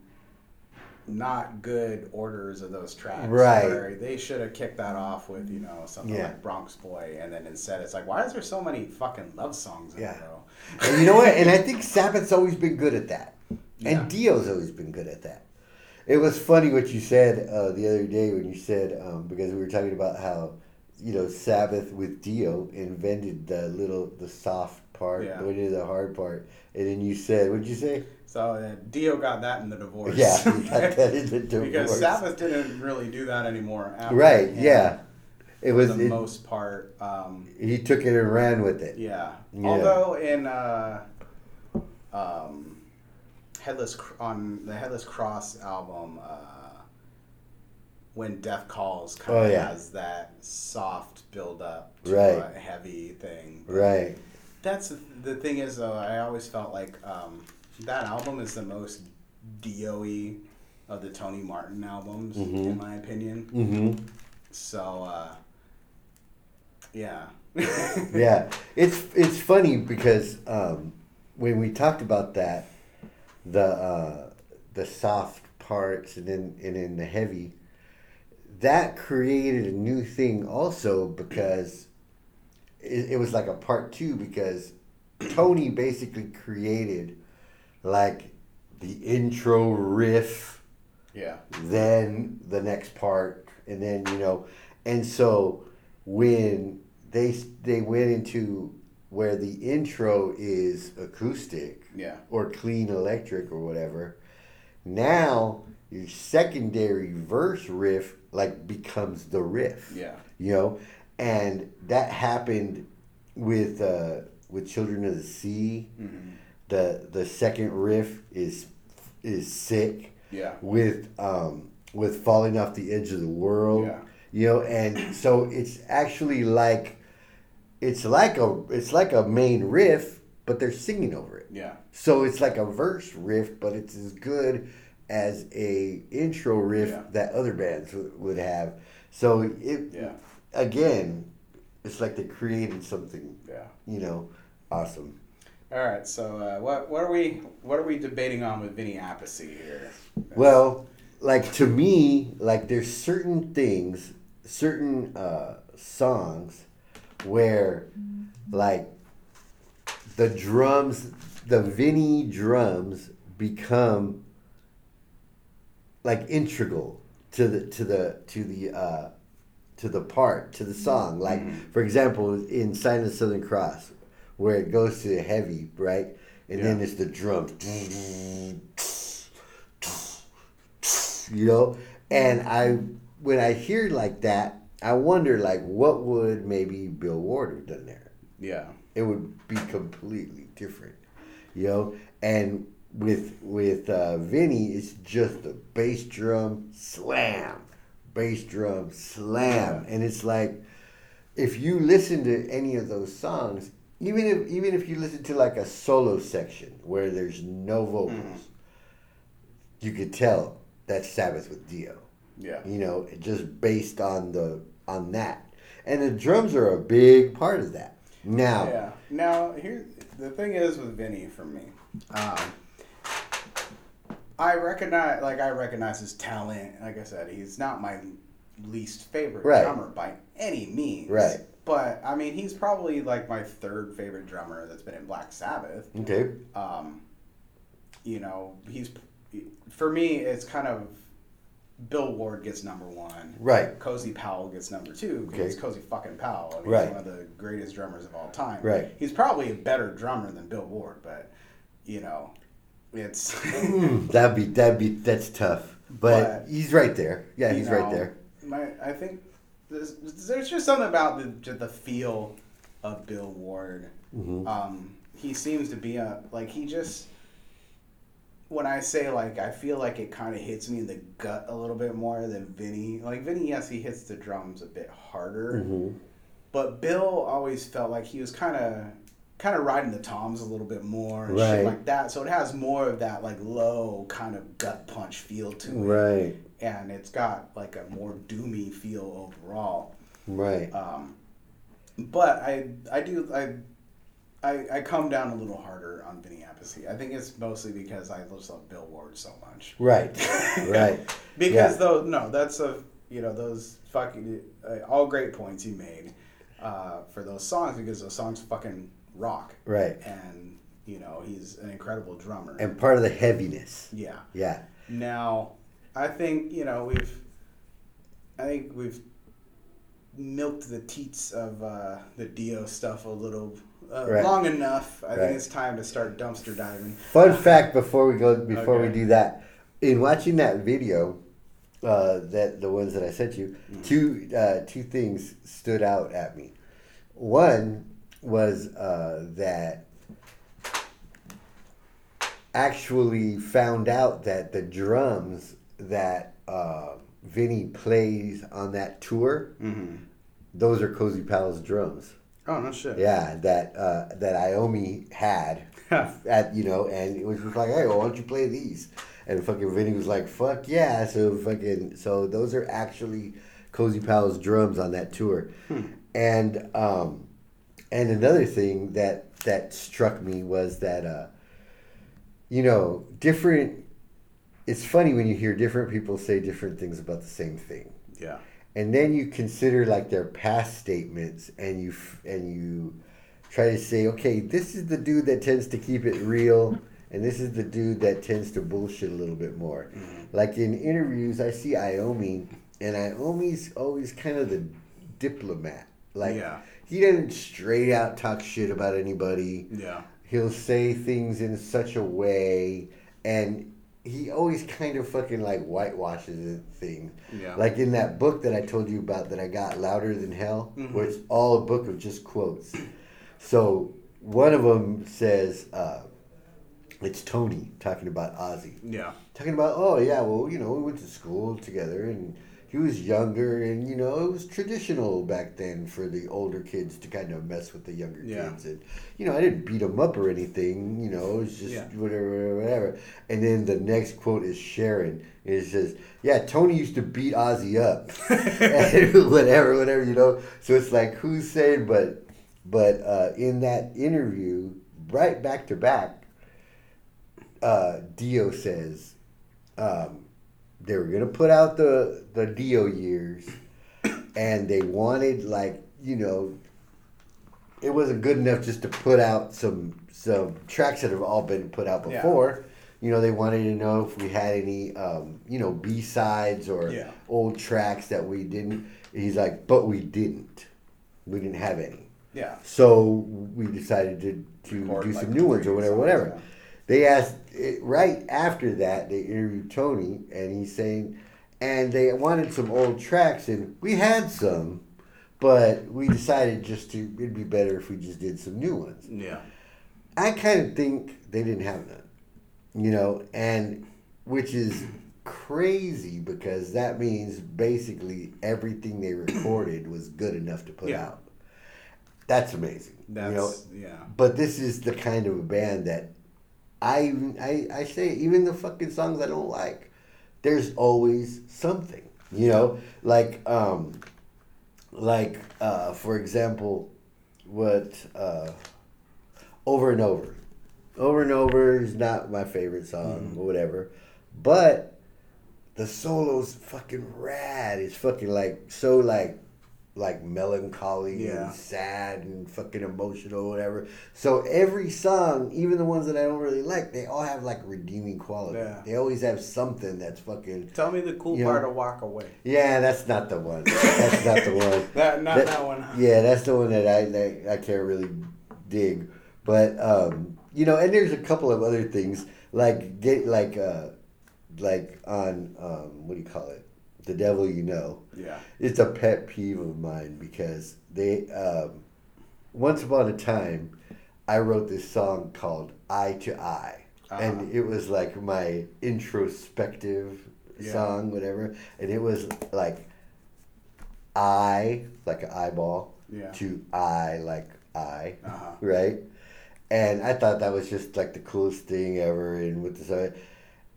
not good orders of those tracks. Right. They should have kicked that off with, you know, something Yeah. like Bronx Boy and then instead it's like, why is there so many fucking love songs in Yeah. a row? And you know what? And I think Sabbath's always been good at that. Yeah. And Dio's always been good at that. It was funny what you said uh, the other day when you said um, because we were talking about how you know Sabbath with Dio invented the little the soft part, Yeah. went into the hard part, and then you said, what'd you say? So uh, Dio got that in the divorce. Yeah, he got that in the because. Sabbath didn't really do that anymore. After Right? Yeah. It For was. the it- most part. Um, he took it and ran with it. yeah. Yeah. Although in uh, um, Headless on the Headless Cross album, uh, when Death Calls kind Oh, of yeah. has that soft build up to Right. a heavy thing. Right. That's the, the thing is though. I always felt like um, that album is the most Dio-y of the Tony Martin albums, Mhm. in my opinion. Mm-hmm. So uh, yeah, yeah, it's it's funny because um, when we talked about that, the uh, the soft parts and then and then the heavy, that created a new thing also because it, it was like a part two because Tony basically created like the intro riff. Yeah, then the next part and then you know and so when they they went into where the intro is acoustic yeah, or clean electric or whatever now your secondary verse riff like becomes the riff. Yeah, you know and that happened with uh with children of the sea. Hmm the the second riff is is sick yeah, with um with falling off the edge of the world. Yeah. you know and so it's actually like it's like a it's like a main riff but they're singing over it. Yeah, so it's like a verse riff but it's as good as a intro riff Yeah. that other bands would, would have. So it yeah, again it's like they created something yeah. you know awesome All right, so uh, what what are we what are we debating on with Vinny Appice here? Well, like to me, like there's certain things, certain uh, songs where like the drums, the Vinny drums become like integral to the to the to the uh, to the part to the song. Like for example, in "Sign of the Southern Cross," where it goes to the heavy, right, and then it's the drums, you know. And I, when I hear like that, I wonder like what would maybe Bill Ward have done there? Yeah, it would be completely different, you know. And with with uh, Vinny, it's just a bass drum slam, bass drum slam, and it's like if you listen to any of those songs, even if even if you listen to like a solo section where there's no vocals, you could tell that's Sabbath with Dio yeah, you know, just based on the on that. And the drums are a big part of that. Now, yeah. Now here the thing is with Vinny for me. Um, I recognize like I recognize his talent. Like I said, he's not my least favorite Right. drummer by any means. Right. But I mean, he's probably like my third favorite drummer that's been in Black Sabbath. okay, um, you know, he's for me. It's kind of Bill Ward gets number one. right, Cozy Powell gets number two because Okay. Cozy fucking Powell. I mean, Right. he's one of the greatest drummers of all time. Right. He's probably a better drummer than Bill Ward, but you know, it's Hmm, that'd be that'd be that's tough. But, But, he's right there. Yeah, he's right there. My, I think there's, there's just something about the the feel of Bill Ward. Mhm. Um, he seems to be a like he just. When I say like I feel like it kind of hits me in the gut a little bit more than Vinny. Like Vinny, yes, he hits the drums a bit harder, Mhm. but Bill always felt like he was kind of kind of riding the toms a little bit more and Right. shit like that. So it has more of that like low kind of gut punch feel to it Right, and it's got like a more doomy feel overall. right. Um, but I I do I, I I come down a little harder on Vinny Appice. I think it's mostly because I just love Bill Ward so much. Right, right. Because Yeah. though no, that's a you know those fucking uh, all great points you made uh, for those songs because those songs fucking rock. Right. And you know he's an incredible drummer. And part of the heaviness. yeah. Yeah. Now, I think you know we've, I think we've milked the teats of uh, the Dio stuff a little uh, Right. long enough. I Right. think it's time to start dumpster diving. Fun fact before we go before we do that, in watching that video, uh, that the ones that I sent you, two uh, two things stood out at me. One was uh, that actually found out that the drums that uh, Vinny plays on that tour, Mm-hmm. those are Cozy Powell's drums. Oh no shit. Yeah, that uh, that Iommi had at you know, and it was just like, hey, well, why don't you play these? And fucking Vinny was like, fuck yeah. So fucking so those are actually Cozy Powell's drums on that tour. And um and another thing that that struck me was that uh you know, different it's funny when you hear different people say different things about the same thing Yeah. and then you consider like their past statements and you f- and you try to say okay this is the dude that tends to keep it real and this is the dude that tends to bullshit a little bit more mm-hmm. like in interviews i see iommi and iommi's always kind of the diplomat like Yeah. he doesn't straight out talk shit about anybody Yeah. he'll say things in such a way and he always kind of fucking like whitewashes it thing Yeah. like in that book that i told you about that i got louder than hell Mhm. where it's all a book of just quotes so one of them says uh, it's tony talking about ozzy Yeah. talking about oh yeah well you know we went to school together and he was younger and you know it was traditional back then for the older kids to kind of mess with the younger Yeah. kids and you know i didn't beat him up or anything you know it was just Yeah. whatever whatever whatever and then the next quote is sharon and it says yeah tony used to beat ozzy up whatever whatever you know so it's like who's saying but but uh, in that interview right back to back uh, Dio says um, they were gonna put out the the Dio years, and they wanted like you know, it wasn't good enough just to put out some some tracks that have all been put out before. Yeah. You know, they wanted to know if we had any um, you know B sides or Yeah. old tracks that we didn't. He's like, but we didn't. We didn't have any. Yeah. So we decided to, to Record, do like, some new ones or whatever, songs, whatever. yeah. They asked it, right after that. They interviewed Tony, and he's saying, and they wanted some old tracks, and we had some, but we decided just to. It'd be better if we just did some new ones. Yeah. I kind of think they didn't have none, you know, and which is crazy because that means basically everything they recorded was good enough to put Yeah. out. That's amazing. That's you know, yeah. but this is the kind of a band that I I I say even the fucking songs I don't like, there's always something. You know, like um like uh for example what uh over and over. Over and over is not my favorite song or whatever. But the solo's fucking rad. It's fucking like so like like melancholy Yeah. and sad and fucking emotional or whatever. So every song, even the ones that I don't really like, they all have like redeeming quality. Yeah. They always have something that's fucking Tell me the cool part know- of Walk Away. Yeah, that's not the one. That's not the one. That not That- that, one. huh? Yeah, that's the one that I that I can't really dig. But um, you know, and there's a couple of other things like get like uh like on um what do you call it? The devil you know. Yeah. It's a pet peeve of mine because they um once upon a time I wrote this song called Eye to Eye. Uh-huh. And it was like my introspective Yeah. song, whatever. And it was like eye, like an eyeball, Yeah. to eye, like eye, Uh-huh. right? And I thought that was just like the coolest thing ever. And with the song,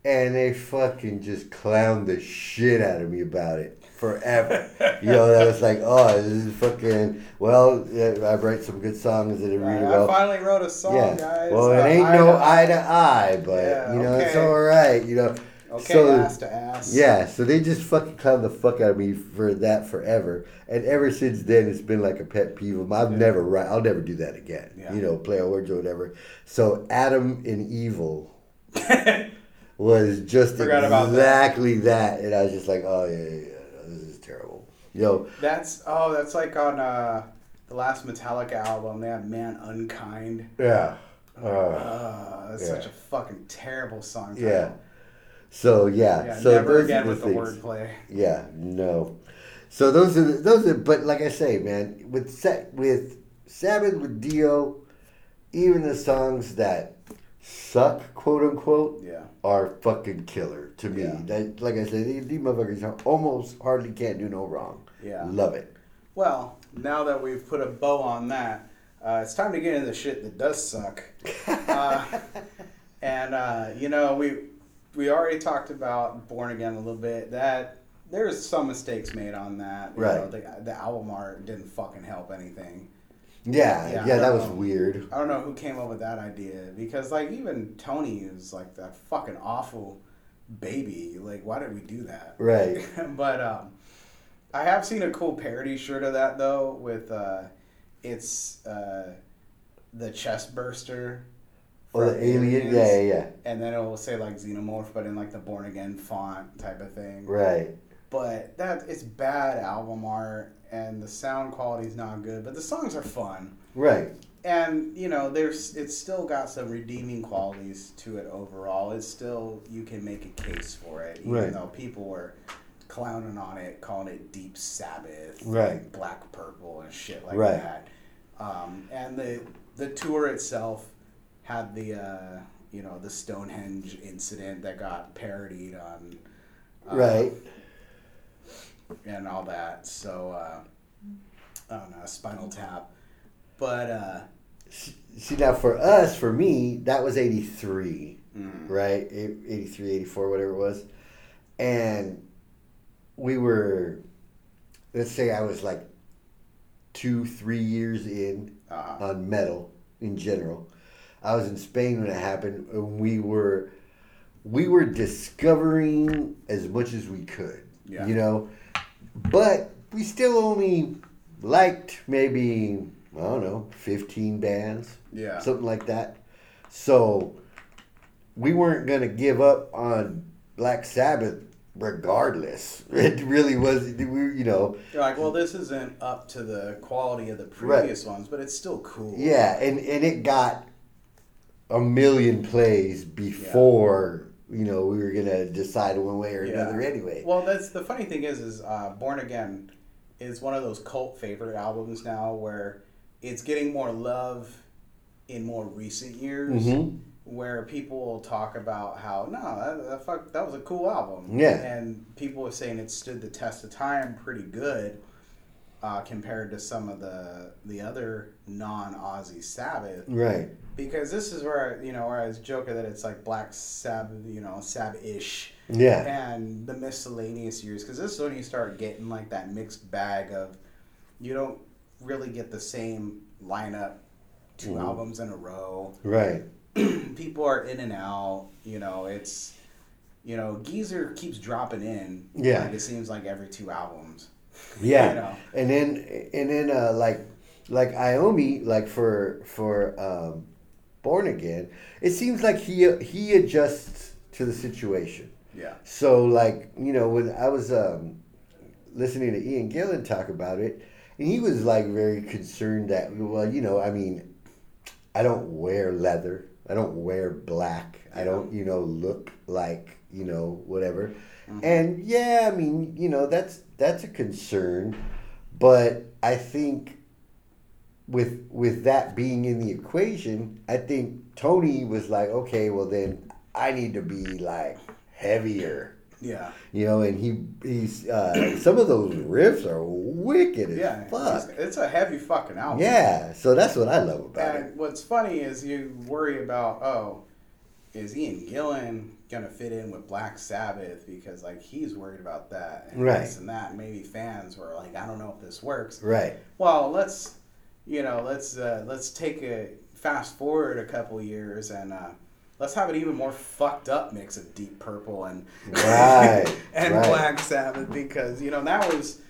and they fucking just clowned the shit out of me about it forever. you know, that was like, oh, this is fucking. Well, I write some good songs that are Right, really I finally wrote a song, Yeah. guys. Well, it Uh, ain't eye no to eye to eye, but Yeah, you know it's all right. You know. Okay, so, ass to ass. Yeah, so they just fucking clown the fuck out of me for that forever, and ever since then it's been like a pet peeve of mine. I've never write. I'll never do that again. Yeah. You know, play on words or whatever. So Atom and Evil was just Forgot about that. exactly that. and I was just like, oh yeah, yeah, yeah, this is terrible. Yo, That's oh, that's like on uh, the last Metallica album. They have "Man Unkind." yeah. Uh, Uh, that's Yeah. such a fucking terrible song. Title. yeah. So yeah, Yeah, so never again with the wordplay. Yeah, no. So those are the, those are, but like I say, man, with set with Sabbath, with Dio, even the songs that suck, quote unquote, Yeah. Are fucking killer to me. Yeah. That, like I said, these, these motherfuckers almost hardly can't do no wrong. Yeah. love it. Well, now that we've put a bow on that, uh, it's time to get into the shit that does suck. Uh, and uh, you know, we we already talked about Born Again a little bit. That there's some mistakes made on that. You Right. know, the, the album art didn't fucking help anything. Yeah, Yeah, yeah, that don't was weird. I don't know who came up with that idea because like even Tony is like that fucking awful baby. Like why did we do that? Right. but um, I have seen a cool parody shirt of that though with uh, it's uh, the chest burster. Oh, the alien. Yeah, yeah, yeah. And then it will say like xenomorph, but in like the born again font type of thing. Right. But that it's bad album art and the sound quality is not good, but the songs are fun Right. and you know there's it's still got some redeeming qualities to it overall it's still you can make a case for it even Right. though people were clowning on it calling it deep sabbath Right. black purple and shit like Right. that um, and the the tour itself had the uh, you know the stonehenge incident that got parodied on uh, Right. And all that so uh, I don't know spinal tap but uh, See now for us, for me, that was eighty three. mm. right? Eight- 83, 84, whatever it was. And we were, let's say I was like two, three years in uh, on metal in general. I was in Spain when it happened, and we were, we were discovering as much as we could, Yeah. you know, but we still only liked maybe, I don't know, 15 bands yeah something like that. So we weren't going to give up on Black Sabbath regardless. It really was, we, you know, You're like, well, this isn't up to the quality of the previous ones, but it's still cool. yeah, and, and it got a million plays before, you know, we were going to decide one way or Yeah. another anyway. Well, that's the funny thing is, is uh, Born Again is one of those cult favorite albums now where it's getting more love in more recent years. Mhm. Where people will talk about how no, that, that fuck that was a cool album. Yeah. and people are saying it stood the test of time pretty good. Uh, compared to some of the the other non Ozzy Sabbath, Right. because this is where you know where I was joking that it's like Black Sabbath, you know, Sabbath-ish, Yeah. and the miscellaneous years. Because this is when you start getting like that mixed bag of, you don't really get the same lineup, 2 Mhm. albums in a row. Right. People are in and out. You know, it's, you know, Geezer keeps dropping in. Yeah. like it seems like every two albums. Yeah. You know. And then and then uh, like like Iommi like for for um, Born Again, it seems like he he adjusts to the situation. Yeah. So like you know when I was um, listening to Ian Gillan talk about it, and he was like very concerned that well you know I mean I don't wear leather, I don't wear black, I don't you know look like you know whatever, and yeah I mean you know that's that's a concern, but I think with with that being in the equation, I think Tony was like okay well then I need to be like heavier Yeah. you know, and he he's uh, some of those riffs are wicked as Yeah. fuck. It's, it's a heavy fucking album. Yeah, so that's what I love about it. And what's funny is you worry about, oh, is Ian Gillan gonna fit in with Black Sabbath because like he's worried about that and Right. this and that. Maybe fans were like, I don't know if this works. Right, Well, let's you know let's uh, let's take a fast forward a couple years and uh, let's have an even more fucked up mix of Deep Purple and Right, and right. Black Sabbath because you know that was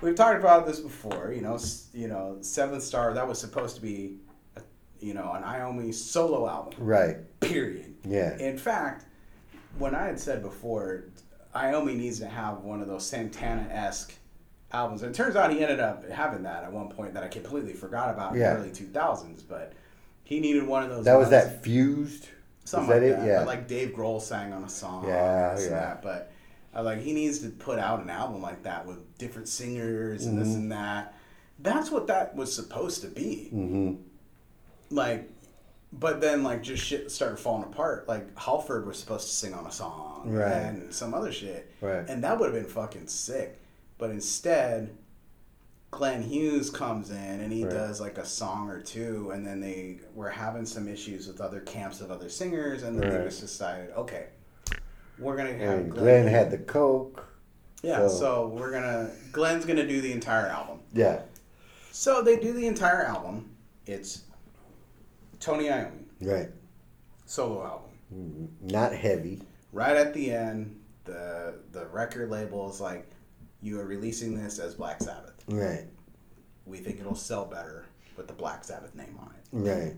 we've talked about this before. You know, you know, Seventh Star that was supposed to be, a, you know, an Iommi solo album. right, Period. yeah, In fact, when I had said before, Iommi needs to have one of those Santana esque albums. And it turns out he ended up having that at one point that I completely forgot about Yeah. in the early two thousands. But he needed one of those. that was ones- that fused. Something that like it? that. Yeah, But like Dave Grohl sang on a song. Yeah, yeah. that. But I was like, he needs to put out an album like that with different singers and this Mhm. and that. That's what that was supposed to be. mm-hmm. Like, but then like just shit started falling apart. Like Halford was supposed to sing on a song, Right. And some other shit, Right. And that would have been fucking sick. But instead, Glenn Hughes comes in and he Right. does like a song or two, and then they were having some issues with other camps of other singers, and then they just decided, okay, we're gonna have And Glenn had the coke. yeah, so- so we're gonna Glenn's gonna do the entire album. Yeah. So they do the entire album. It's Tony Iommi Right. solo album. Mm, not heavy. Right at the end, the the record label is like, "You are releasing this as Black Sabbath. Right. We think it'll sell better with the Black Sabbath name on it." Right.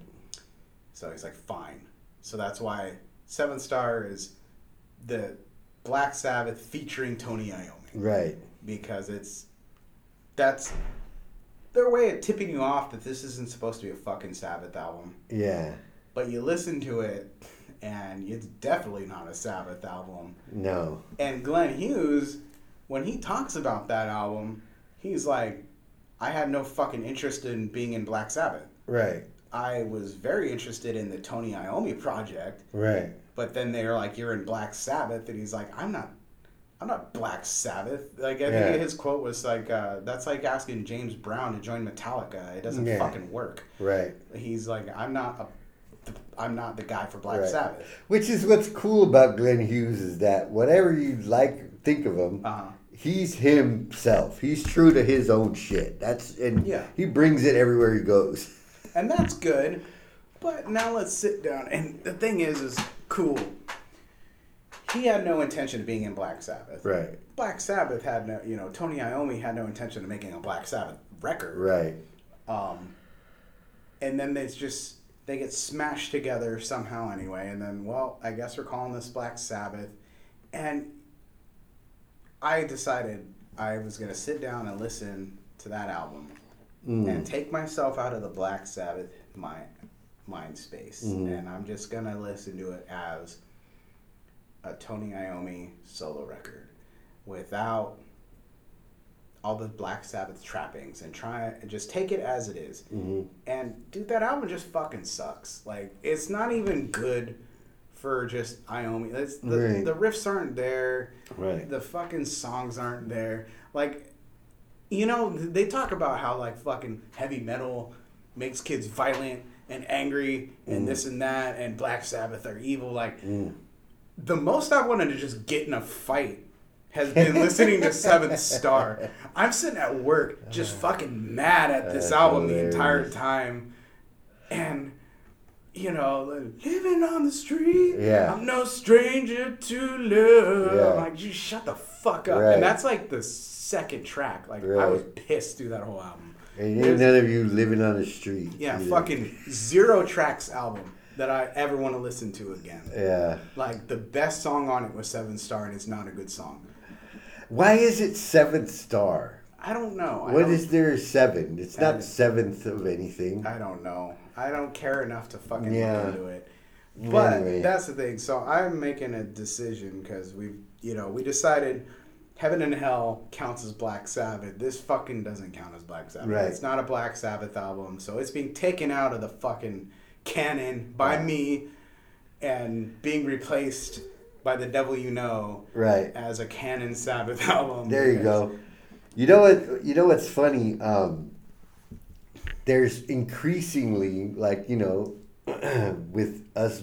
So he's like, "Fine." So that's why Seven Star is the Black Sabbath featuring Tony Iommi Right. because it's that's their way of tipping you off that this isn't supposed to be a fucking Sabbath album. Yeah. But you listen to it, and it's definitely not a Sabbath album. No. And Glenn Hughes, when he talks about that album, he's like, I had no fucking interest in being in Black Sabbath. Right. I was very interested in the Tony Iommi project, Right. but then they're like, "You're in Black Sabbath," and he's like, "I'm not, I'm not Black Sabbath." Like I Yeah. think his quote was like, uh, "That's like asking James Brown to join Metallica. It doesn't Yeah. fucking work." Right. He's like, "I'm not a, I'm not the guy for Black Right. Sabbath." Which is what's cool about Glenn Hughes is that whatever you like, think of him, Uh-huh. he's himself. He's true to his own shit. That's and Yeah. he brings it everywhere he goes. and that's good. But now let's sit down. And the thing is, is cool. He had no intention of being in Black Sabbath. Right. Black Sabbath had no, you know, Tony Iommi had no intention of making a Black Sabbath record. Right. Um, and then they just they get smashed together somehow anyway. And then, well, I guess we're calling this Black Sabbath. And I decided I was gonna sit down and listen to that album Mm. and take myself out of the Black Sabbath mind mind space, Mhm. and I'm just gonna listen to it as a Tony Iommi solo record without all the Black Sabbath trappings and try and just take it as it is. Mhm. And dude, that album just fucking sucks. Like it's not even good for just Iommi. It's, the, Right. the riffs aren't there. Right. The fucking songs aren't there. Like, you know, they talk about how like fucking heavy metal makes kids violent and angry and Mm. this and that, and Black Sabbath are evil. Like, Mm. The most I wanted to just get in a fight has been listening to Seventh Star. I'm sitting at work just oh. fucking mad at this That's album the entire time. And, you know, living on the street. Yeah. I'm no stranger to love. Yeah. I'm like, just shut the fuck up. Right. And that's like the second track. Like, I was pissed through that whole album. And ain't none of you living on the street. yeah, either. fucking zero tracks album that I ever want to listen to again. Yeah. Like the best song on it was Seven Star, and it's not a good song. Why is it seventh star? I don't know. I What don't, is there seven? It's not seventh of anything. I don't know. I don't care enough to fucking Yeah. look into it. But Anyway. that's the thing. So I'm making a decision because we've, you know, we decided Heaven and Hell counts as Black Sabbath. This fucking doesn't count as Black Sabbath. Right. It's not a Black Sabbath album, so it's being taken out of the fucking canon by Right. me and being replaced by the Devil You Know Right. as a canon Sabbath album. There you go. You know what? You know what's funny? Um, there's increasingly, like you know, with us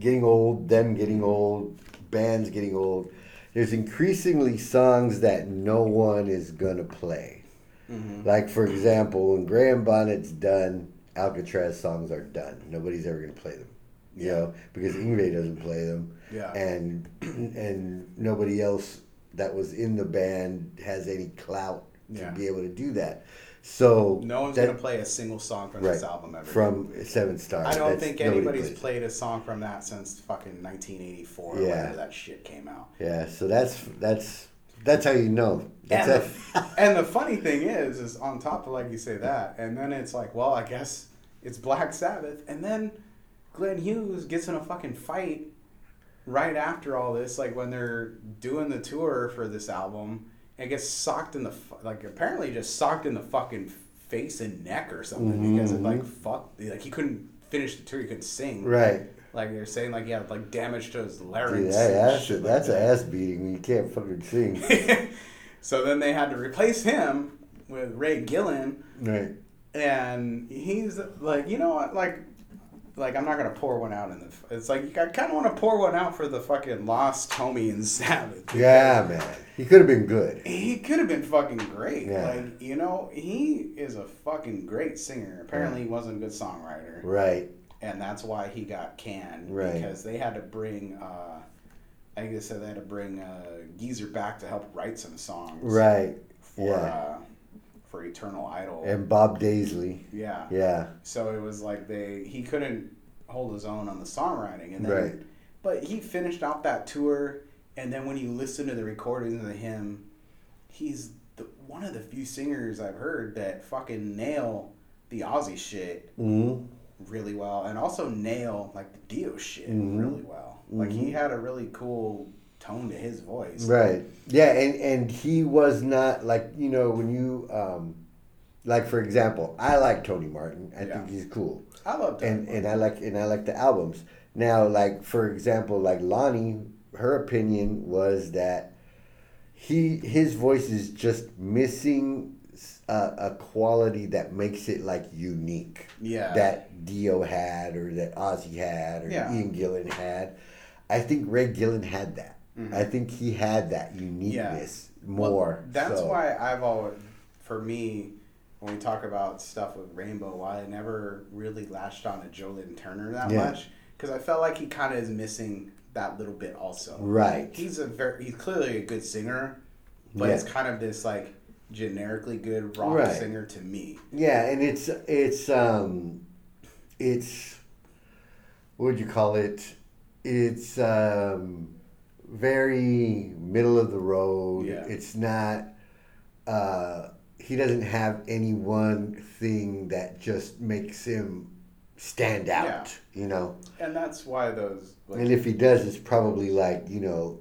getting old, them getting old, bands getting old. There's increasingly songs that no one is gonna play. Mhm. Like for example, when Graham Bonnet's done, Alcatrazz songs are done. Nobody's ever gonna play them. You Yeah. know, because Yngwie doesn't play them Yeah. and and nobody else that was in the band has any clout to Yeah. be able to do that. So No one's that- gonna play a single song from right, this album ever. from Seven Stars. I don't That's- think anybody's played a song from that since fucking 1984 Yeah. whenever that shit came out. Yeah, so that's that's that's how you know. That's And how- the, and the funny thing is, is on top of like you say that, and then it's like, well, I guess it's Black Sabbath, and then Glenn Hughes gets in a fucking fight right after all this, like when they're doing the tour for this album, and gets socked in the fu- like apparently just socked in the fucking face and neck or something because it mm-hmm. like fuck like he couldn't finish the tour, he couldn't sing. right. Like they're saying, like he had like damage to his Dude, larynx. that, that's a, like that's that. an ass beating you can't fucking sing. so then they had to replace him with Ray Gillen, Right. and he's like, you know what, like. Like I'm not gonna pour one out in the. It's like I kind of want to pour one out for the fucking lost Tommy and Sabbath. Yeah, man. He could have been good. He could have been fucking great. Yeah. Like, you know, he is a fucking great singer. Apparently, he wasn't a good songwriter. Right. And that's why he got canned. Right. Because they had to bring, uh, I guess they had to bring uh, Geezer back to help write some songs. Right. For, Yeah. uh, for Eternal Idol. And Bob Daisley. yeah. Yeah. So it was like they, he couldn't hold his own on the songwriting. And then, Right. But he finished out that tour, and then when you listen to the recordings of him, he's the, one of the few singers I've heard that fucking nail the Ozzy shit hmm really well, and also nail like the Dio shit Mhm. really well. Like he Mhm. had a really cool tone to his voice. Right. Yeah, and and he was not like you know when you um, like for example, I like Tony Martin. I Yeah. think he's cool, I love that. and and I like and I like the albums. Now, like for example, like Lonnie, her opinion was that he his voice is just missing a, a quality that makes it like unique. yeah. that Dio had or that Ozzy had or Yeah. Ian Gillan had. I think Ray Gillen had that. Mhm. I think he had that uniqueness more. Well, that's so. why I've always, for me, when we talk about stuff with Rainbow, why I never really latched on to Joe Lynn Turner that Yeah. much, because I felt like he kind of is missing that little bit also. Right. He's a very, he's clearly a good singer, but Yeah. it's kind of this like generically good rock Right. singer to me. Yeah, and it's it's um it's what would you call it? It's um very middle of the road. Yeah. It's not uh he doesn't have any one thing that just makes him stand out, Yeah. you know. And that's why those. Like, And if he does, it's probably like you know,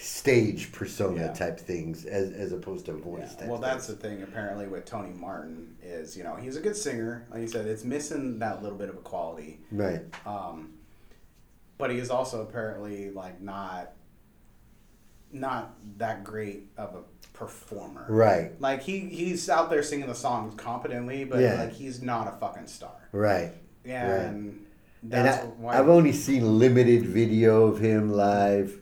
stage persona Yeah. type things as as opposed to Yeah. voice. type Well, that's the thing. Apparently, with Tony Martin, is you know he's a good singer. Like you said, it's missing that little bit of a quality. right. Um, but he is also apparently like not not that great of a performer. Right. Like he he's out there singing the songs competently, but Yeah. like he's not a fucking star. Right. And And that's I, why I've only seen limited video of him live.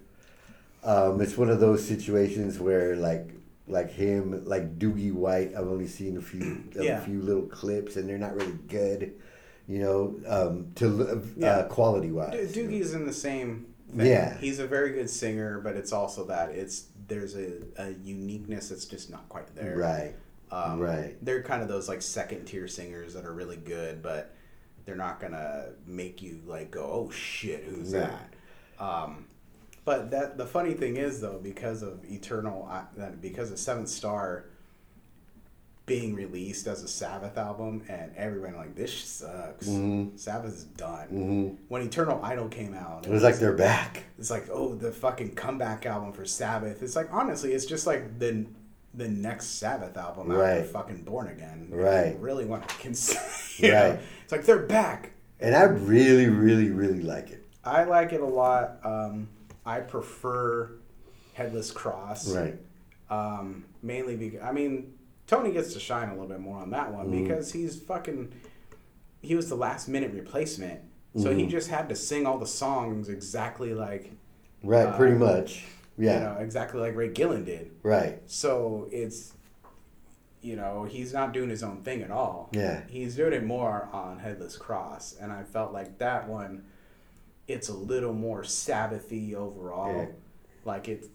Um, it's one of those situations where like like him, like Doogie White, I've only seen a few Yeah. a few little clips, and they're not really good, you know, um, to uh, Yeah. quality wise. Do- Doogie's in the same. Thing. Yeah. he's a very good singer, but it's also that it's there's a, a uniqueness that's just not quite there. Right. Um, Right. They're kind of those like second tier singers that are really good, but they're not gonna make you like go, oh shit, who's Right. that? Um, but that the funny thing is though, because of Eternal, because of Seventh Star being released as a Sabbath album, and everyone like this sucks. Mhm. Sabbath is done. hmm When Eternal Idol came out, It was like they're back. it's like oh the fucking comeback album for Sabbath. It's like honestly, it's just like the the next Sabbath album after Right. fucking Born Again. Right. You really want to consider. Right. It's like they're back. And I really, really, really like it. I like it a lot. Um, I prefer Headless Cross. Right. Um, mainly because I mean Tony gets to shine a little bit more on that one Mhm. because he's fucking. He was the last minute replacement, so he Mhm. just had to sing all the songs exactly like Right. Pretty much. Yeah. you know exactly like Ray Gillen did. Right. So it's, you know, he's not doing his own thing at all. Yeah. He's doing it more on Headless Cross, and I felt like that one, it's a little more Sabbathy overall. Yeah. Like it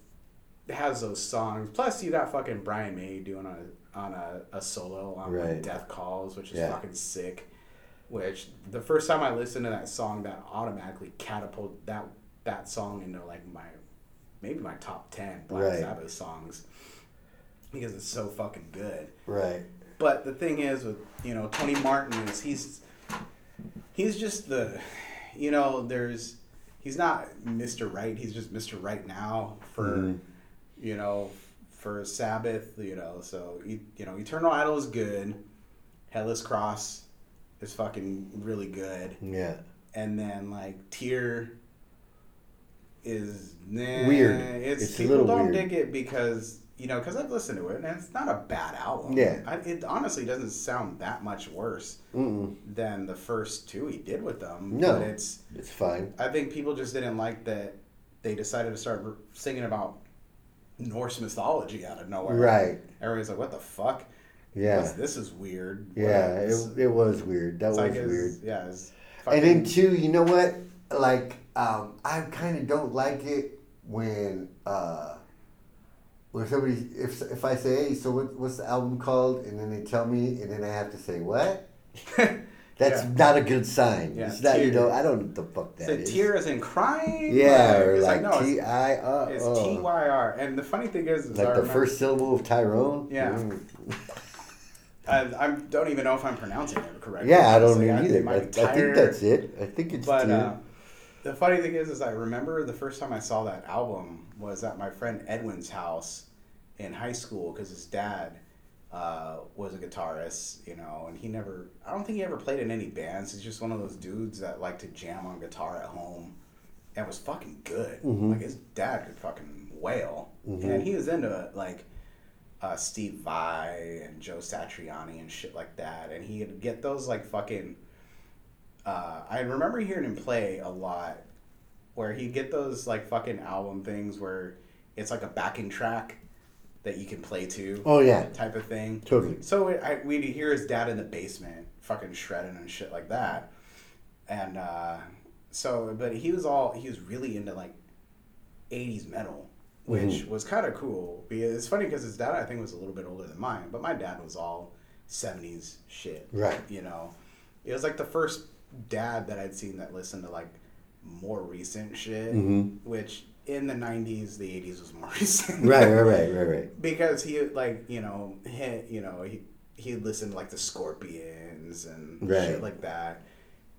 has those songs. Plus, you got fucking Brian May doing a on a, a solo on like, Death Calls, which is Yeah. fucking sick. Which the first time I listened to that song, that automatically catapulted that that song into like my maybe my top ten Black Right. Sabbath songs because it's so fucking good. Right. But the thing is with you know Tony Martin is he's he's just the you know there's he's not Mr. Right he's just Mr. Right now for Mhm. you know for Sabbath you know so you, you know Eternal Idol is good Headless Cross is fucking really good Yeah. and then like Tyr is nah, Weird. It's, It's a people little don't weird. dig it because you know, because I've listened to it and it's not a bad album. Yeah. I, it honestly doesn't sound that much worse Mm-mm. than the first two he did with them. No. But it's, It's fine. I think people just didn't like that they decided to start singing about Norse mythology out of nowhere. Right. Everybody's like, what the fuck? Yeah. What's- this is weird. Yeah. It, it was weird. That was like weird. Yeah. And then two, you know what? Like, um, I kind of don't like it when uh, when somebody if if I say, "Hey, so what, what's the album called?" and then they tell me, and then I have to say, "What?" That's Yeah. not a good sign. Yeah, it's not, you know, I don't know what the fuck that So is. tear is in crying. Yeah, or it's like no, T I R. It's T Y R. and the funny thing is, is I Like the remember- first syllable of Tyrone. Yeah. Mm. I, I don't even know if I'm pronouncing it correctly. Yeah, I don't either. I, I think that's it. I think it's But tear. uh, the funny thing is, is I remember the first time I saw that album was at my friend Edwin's house in high school because his dad uh, was a guitarist, you know, and he never. I don't think he ever played in any bands. He's just one of those dudes that like to jam on guitar at home, and was fucking good. Mhm. Like his dad could fucking wail, Mhm. and he was into like uh, Steve Vai and Joe Satriani and shit like that, and he'd get those like fucking. Uh, I remember hearing him play a lot, where he'd get those like fucking album things where it's like a backing track that you can play to, oh yeah, type of thing. totally. So it, I, we'd hear his dad in the basement, fucking shredding and shit like that, and uh, so but he was all he was really into like '80s metal, which was kind of cool. Because it's funny because his dad I think was a little bit older than mine, but my dad was all '70s shit, Right. You know, it was like the first dad that I'd seen that listened to like more recent shit, Mhm. which in the '90s, the '80s was more recent, Right, right, right, right, right. because he like you know he you know he he listened to like the Scorpions and Right. shit like that.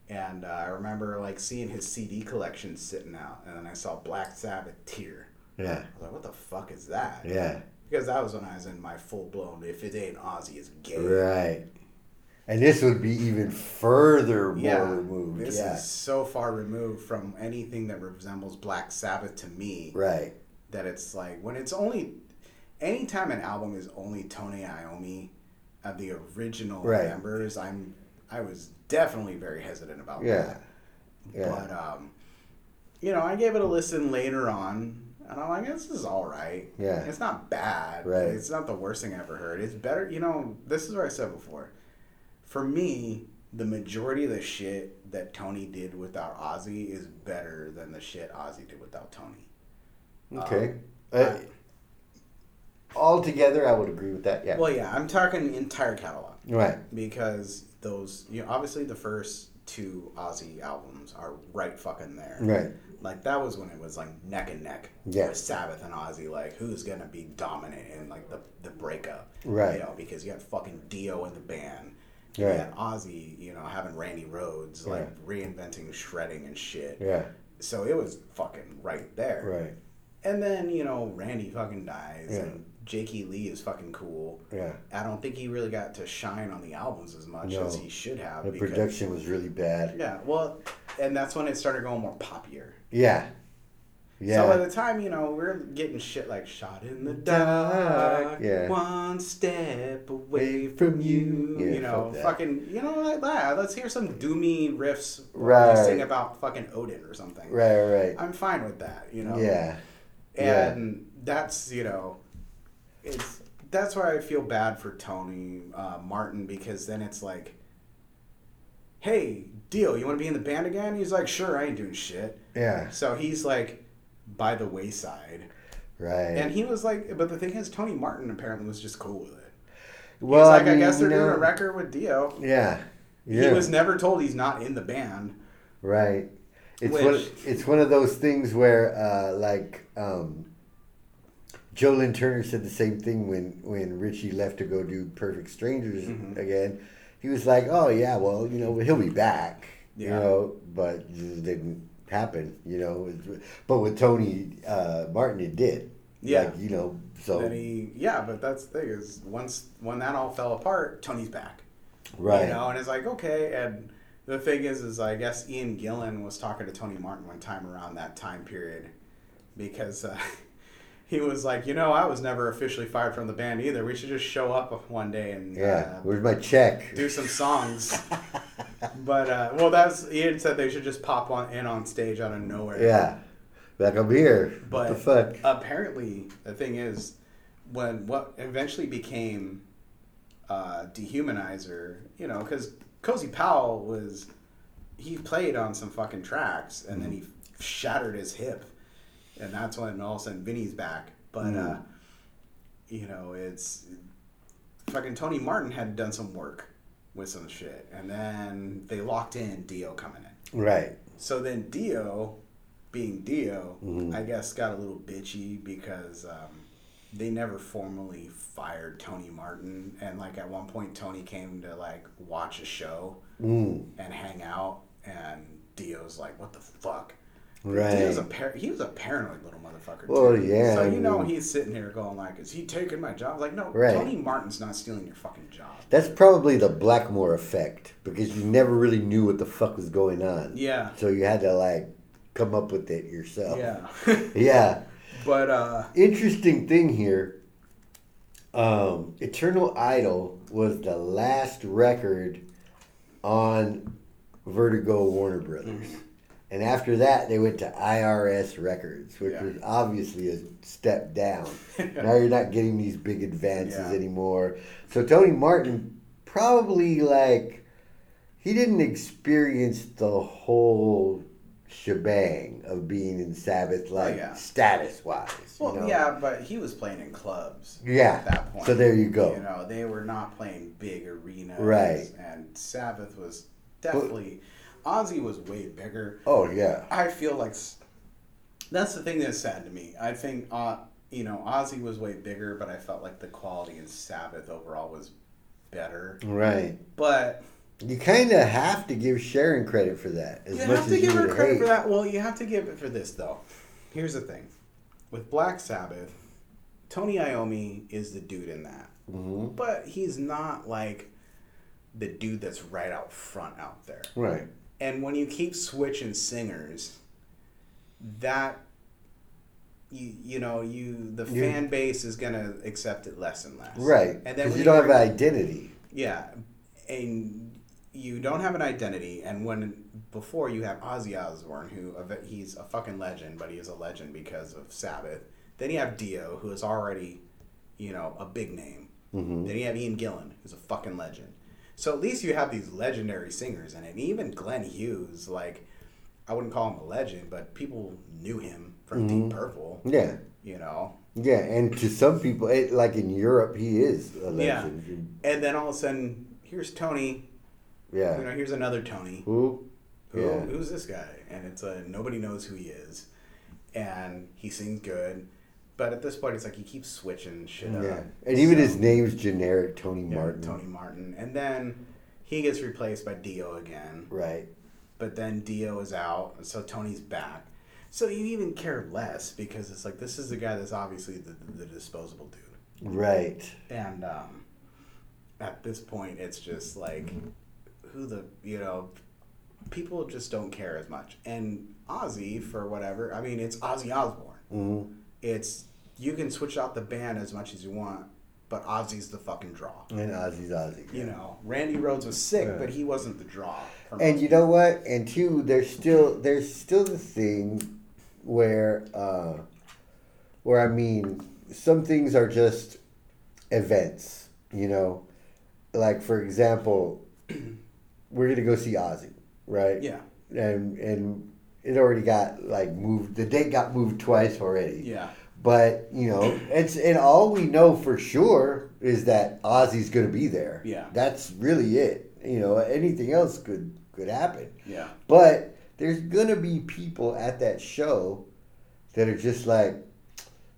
And uh, I remember like seeing his CD collection sitting out, and then I saw Black Sabbath Tyr. Yeah, I was like, "What the fuck is that?" yeah, Because that was when I was in my full blown. If it ain't Ozzy, it's gay. right. And this would be even further more removed. this yeah, is so far removed from anything that resembles Black Sabbath to me right. that it's like when it's only anytime an album is only Tony Iommi of the original Right. members, I'm I was definitely very hesitant about Yeah. that. Yeah. But um, you know, I gave it a listen later on, and I'm like, this is all right. Yeah. it's not bad. Right. it's not the worst thing I ever heard. It's better. You know, this is what I said before. For me, the majority of the shit that Tony did without Ozzy is better than the shit Ozzy did without Tony. Okay. Um, uh, altogether, I would agree with that. Yeah. Well, yeah, I'm talking the entire catalog right. because those, you know, obviously the first two Ozzy albums are right fucking there. Right. Like that was when it was like neck and neck Yeah. with Sabbath and Ozzy. Like who's gonna be dominant in like the the breakup? Right. You know, because you had fucking Dio in the band. Right. had Ozzy, you know, having Randy Rhoads like reinventing shredding and shit. Yeah. So it was fucking right there. Right. And then you know Randy fucking dies Yeah. and Jakey Lee is fucking cool. Yeah. I don't think he really got to shine on the albums as much No. as he should have. The because- production was really bad. Yeah, well, and that's when it started going more poppier. Yeah. Yeah. So by the time you know we're getting shit like "Shot in the Dark," Yeah. one step away from you, Yeah, you know, fuck fucking, you know, like that. Let's hear some doomy riffs, Right. Sing about fucking Odin or something. right. Right. I'm fine with that, you know. Yeah. Yeah. and that's you know, it's that's why I feel bad for Tony uh, Martin because then it's like, hey, deal, you want to be in the band again? He's like, sure, I ain't doing shit. Yeah. So he's like by the wayside. Right. And he was like, but the thing is, Tony Martin apparently was just cool with it. well, he's like, I, mean, guess they're you know, doing a record with Dio. Yeah. Yeah. He was never told he's not in the band. Right. It's Which- one. It's one of those things where, uh, like, um, Joe Lynn Turner said the same thing when when Ritchie left to go do Perfect Strangers Mhm. again. He was like, "Oh yeah, well, you know, he'll be back." You Yeah. know, but just didn't happen. You know, but with Tony uh, Martin, it did. Yeah. Like, you know, so Then he, yeah, but that's the thing is, once when that all fell apart, Tony's back. right. You know, and it's like okay. And the thing is, is I guess Ian Gillan was talking to Tony Martin one time around that time period because uh, he was like, you know, I was never officially fired from the band either. We should just show up one day and Yeah. uh, Where's my check? do some songs. but uh, well, that's he had said they should just pop on in on stage out of nowhere. Yeah. back I'm here. But what the fuck? apparently, the thing is, when what eventually became uh, Dehumanizer, you know, because Cozy Powell was he played on some fucking tracks and then he shattered his hip, and that's when all of a sudden Vinny's back. But uh, you know, it's fucking Tony Martin had done some work with some shit, and then they locked in Dio coming in. Right. So then Dio, being Dio, I guess got a little bitchy because um, they never formally fired Tony Martin, and like at one point Tony came to like watch a show Mm. and hang out, and Dio's like, "What the fuck." Right. Dio's a par- he was a paranoid little motherfucker. Well, too. yeah, So you know mean- he's sitting here going like, "Is he taking my job?" Like, no, Right. Tony Martin's not stealing your fucking job. That's probably the Blackmore effect because you never really knew what the fuck was going on. Yeah. So you had to like come up with it yourself. Yeah. Yeah. but uh, Interesting thing here. Um, Eternal Idol was the last record on Vertigo Warner Brothers. And after that, they went to IRS Records, which Yeah. was obviously a step down. now you're not getting these big advances Yeah. anymore. So Tony Martin probably like he didn't experience the whole shebang of being in Sabbath oh, like Oh, yeah. status wise. well, you know? yeah, but he was playing in clubs. Yeah. At that point. So there you go. You know, they were not playing big arenas. Right. And Sabbath was definitely. Ozzy was way bigger. Oh yeah. I feel like that's the thing that's sad to me. I think, uh, you know, Ozzy was way bigger, but I felt like the quality in Sabbath overall was better. Right. But You kind of have to give Sharon credit for that. As you much have to as give her credit hate. for that. Well, you have to give it for this though. Here's the thing, with Black Sabbath, Tony Iommi is the dude in that, Mhm. but he's not like the dude that's right out front out there. Right. And when you keep switching singers, that you you know you the You- fan base is gonna accept it less and less. Right. And then you don't have an identity. yeah, and you don't have an identity. And when before you have Ozzy Osbourne, who he's a fucking legend, but he is a legend because of Sabbath. Then you have Dio, who is already, you know, a big name. Mhm. Then you have Ian Gillan, who's a fucking legend. So at least you have these legendary singers in it. And even Glenn Hughes, like, I wouldn't call him a legend, but people knew him from Mm-hmm. Deep Purple. Yeah. You know, Yeah, and to some people, it, like in Europe, he is a Yeah. legend. and then all of a sudden, here's Tony. Yeah. You know, here's another Tony. Who? Who, Yeah. Who's this guy? And it's a nobody knows who he is, and he sings good. But at this point, it's like he keeps switching shit up. Yeah. And even So- his name's generic, Tony Yeah, Martin. Tony Martin, and then he gets replaced by Dio again. Right. But then Dio is out, so Tony's back. So you even care less because it's like this is the guy that's obviously the, the disposable dude. Right. And um, at this point, it's just like who the you know people just don't care as much. And Ozzy for whatever. I mean, it's Ozzy Osbourne. hmm It's you can switch out the band as much as you want, but Ozzy's the fucking draw. And Ozzy's Ozzy. You know, Randy Rhoads was sick, Yeah. but he wasn't the draw. And you know what? And two, there's still there's still the thing where uh where I mean some things are just events, you know. Like for example, we're gonna go see Ozzy, right? Yeah. And and it already got like moved the date got moved twice already. Yeah. But, you know, it's and all we know for sure is that Ozzy's gonna be there. Yeah. That's really it. You know, anything else could could happen. Yeah. But there's gonna be people at that show that are just like,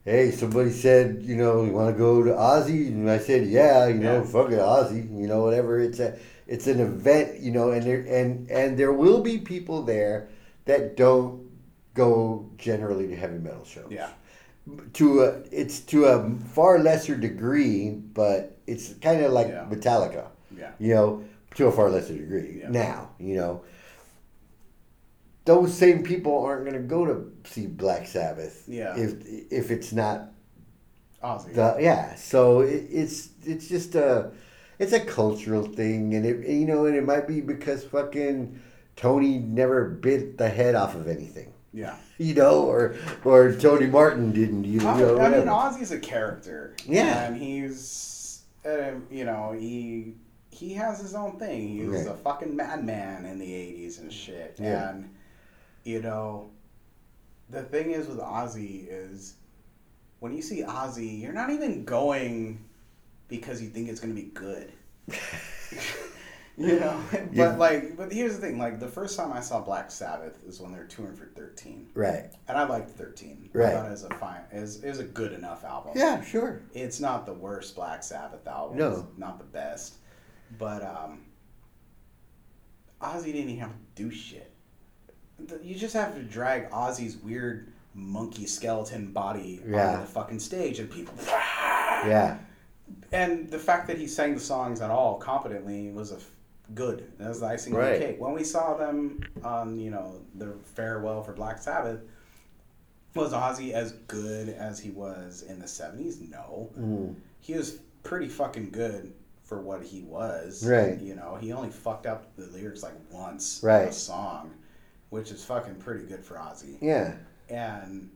hey, somebody said, you know, you want to go to Ozzy, and I said, yeah, you know, Yeah. fuck it, Ozzy, you know, whatever. It's a, it's an event, you know, and there and and there will be people there that don't go generally to heavy metal shows. Yeah. To a, it's to a far lesser degree, but it's kind of like Yeah. Metallica Yeah. you know, to a far lesser degree Yeah. now, you know. Those same people aren't going to go to see Black Sabbath Yeah. if if it's not Ozzy. The, yeah, so it, it's it's just a it's a cultural thing, and it you know, and it might be because fucking Tony never bit the head off of anything, yeah. you know, or or Tony Martin didn't, you know, I, I mean. Ozzy's a character. Yeah. And he's, uh, you know, he he has his own thing. He was Right. a fucking madman in the 80s and shit. Yeah. And, you know, the thing is with Ozzy is when you see Ozzy, you're not even going because you think it's going to be good. you know? But, Yeah. like, but here's the thing. Like, the first time I saw Black Sabbath is when they were touring for 13 right? and I liked Thirteen. Right. I thought it was a fine, it was, it was a good enough album. Yeah, sure. it's not the worst Black Sabbath album. No. It's not the best, but um, Ozzy didn't even have to do shit. You just have to drag Ozzy's weird monkey skeleton body Yeah. onto the fucking stage, and people. Yeah, And the fact that he sang the songs at all competently was a good. That was the icing on the cake. When we saw them on, you know, the farewell for Black Sabbath, was Ozzy as good as he was in the seventies? No, Mm. he was pretty fucking good for what he was. Right. You know, he only fucked up the lyrics like once in Right. a song, which is fucking pretty good for Ozzy. yeah, And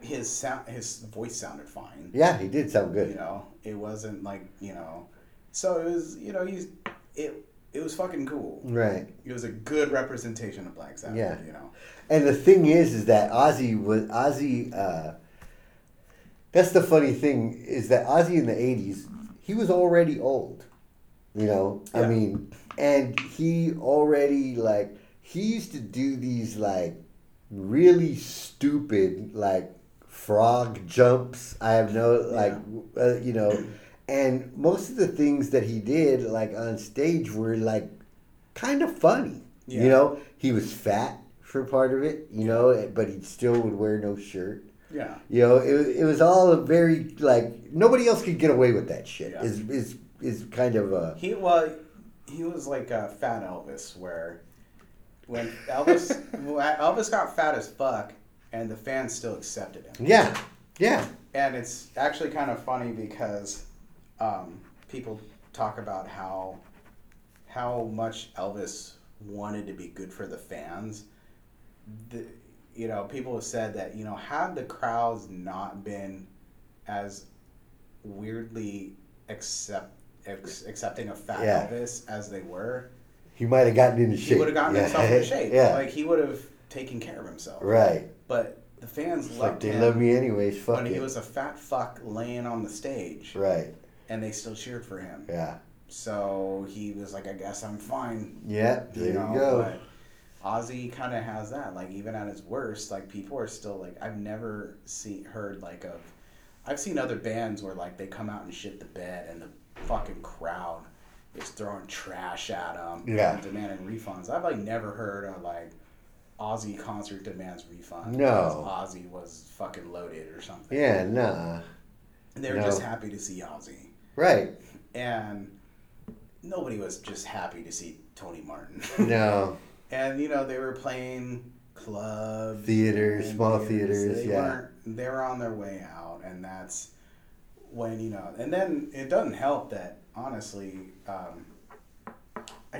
his sound, his voice sounded fine. yeah. He did sound good. You know, it wasn't like you know, so it was you know he's it it was fucking cool. Right. It was a good representation of Black Sabbath. Yeah. You know. And the thing is, is that Ozzy was Ozzy. Uh, that's the funny thing is that Ozzy in the '80s, he was already old. You know, I mean, and he already like he used to do these like really stupid like frog jumps. I have no like uh, you know, and most of the things that he did like on stage were like kind of funny. Yeah. You know, he was fat for part of it. You know, eh, but he still would wear no shirt. Yeah. You know, it, it was all a very like nobody else could get away with that shit. Yeah. Is is is kind of a He was he was like a fat Elvis, where when Elvis Elvis got fat as fuck, and the fans still accepted him. yeah yeah And it's actually kind of funny because um, people talk about how how much Elvis wanted to be good for the fans. The, you know, people have said that you know had the crowds not been as weirdly accept ex, accepting of fat Yeah. Elvis as they were, he might have gotten into shape. he would have gotten yeah. himself into shape. yeah Like he would have taken care of himself. right. But the fans It's like loved they him love me anyways. Fuck when it. he was a fat fuck laying on the stage, right. And they still cheered for him. Yeah. So he was like, "I guess I'm fine." Yeah. There you, go. But Ozzy kind of has that. Like even at his worst, like people are still like, I've never seen heard like of. I've seen other bands where like they come out and shit the bed, and the fucking crowd is throwing trash at them Yeah. and demanding refunds. I've like never heard of like. Ozzy concert demands refund. No. Ozzy was fucking loaded or something. Yeah. Nah. And they were No. just happy to see Ozzy. Right. And nobody was just happy to see Tony Martin. No. and you know, they were playing clubs, Theaters, small theaters, They yeah. weren't they were on their way out and that's when, you know, and then it doesn't help that honestly, um,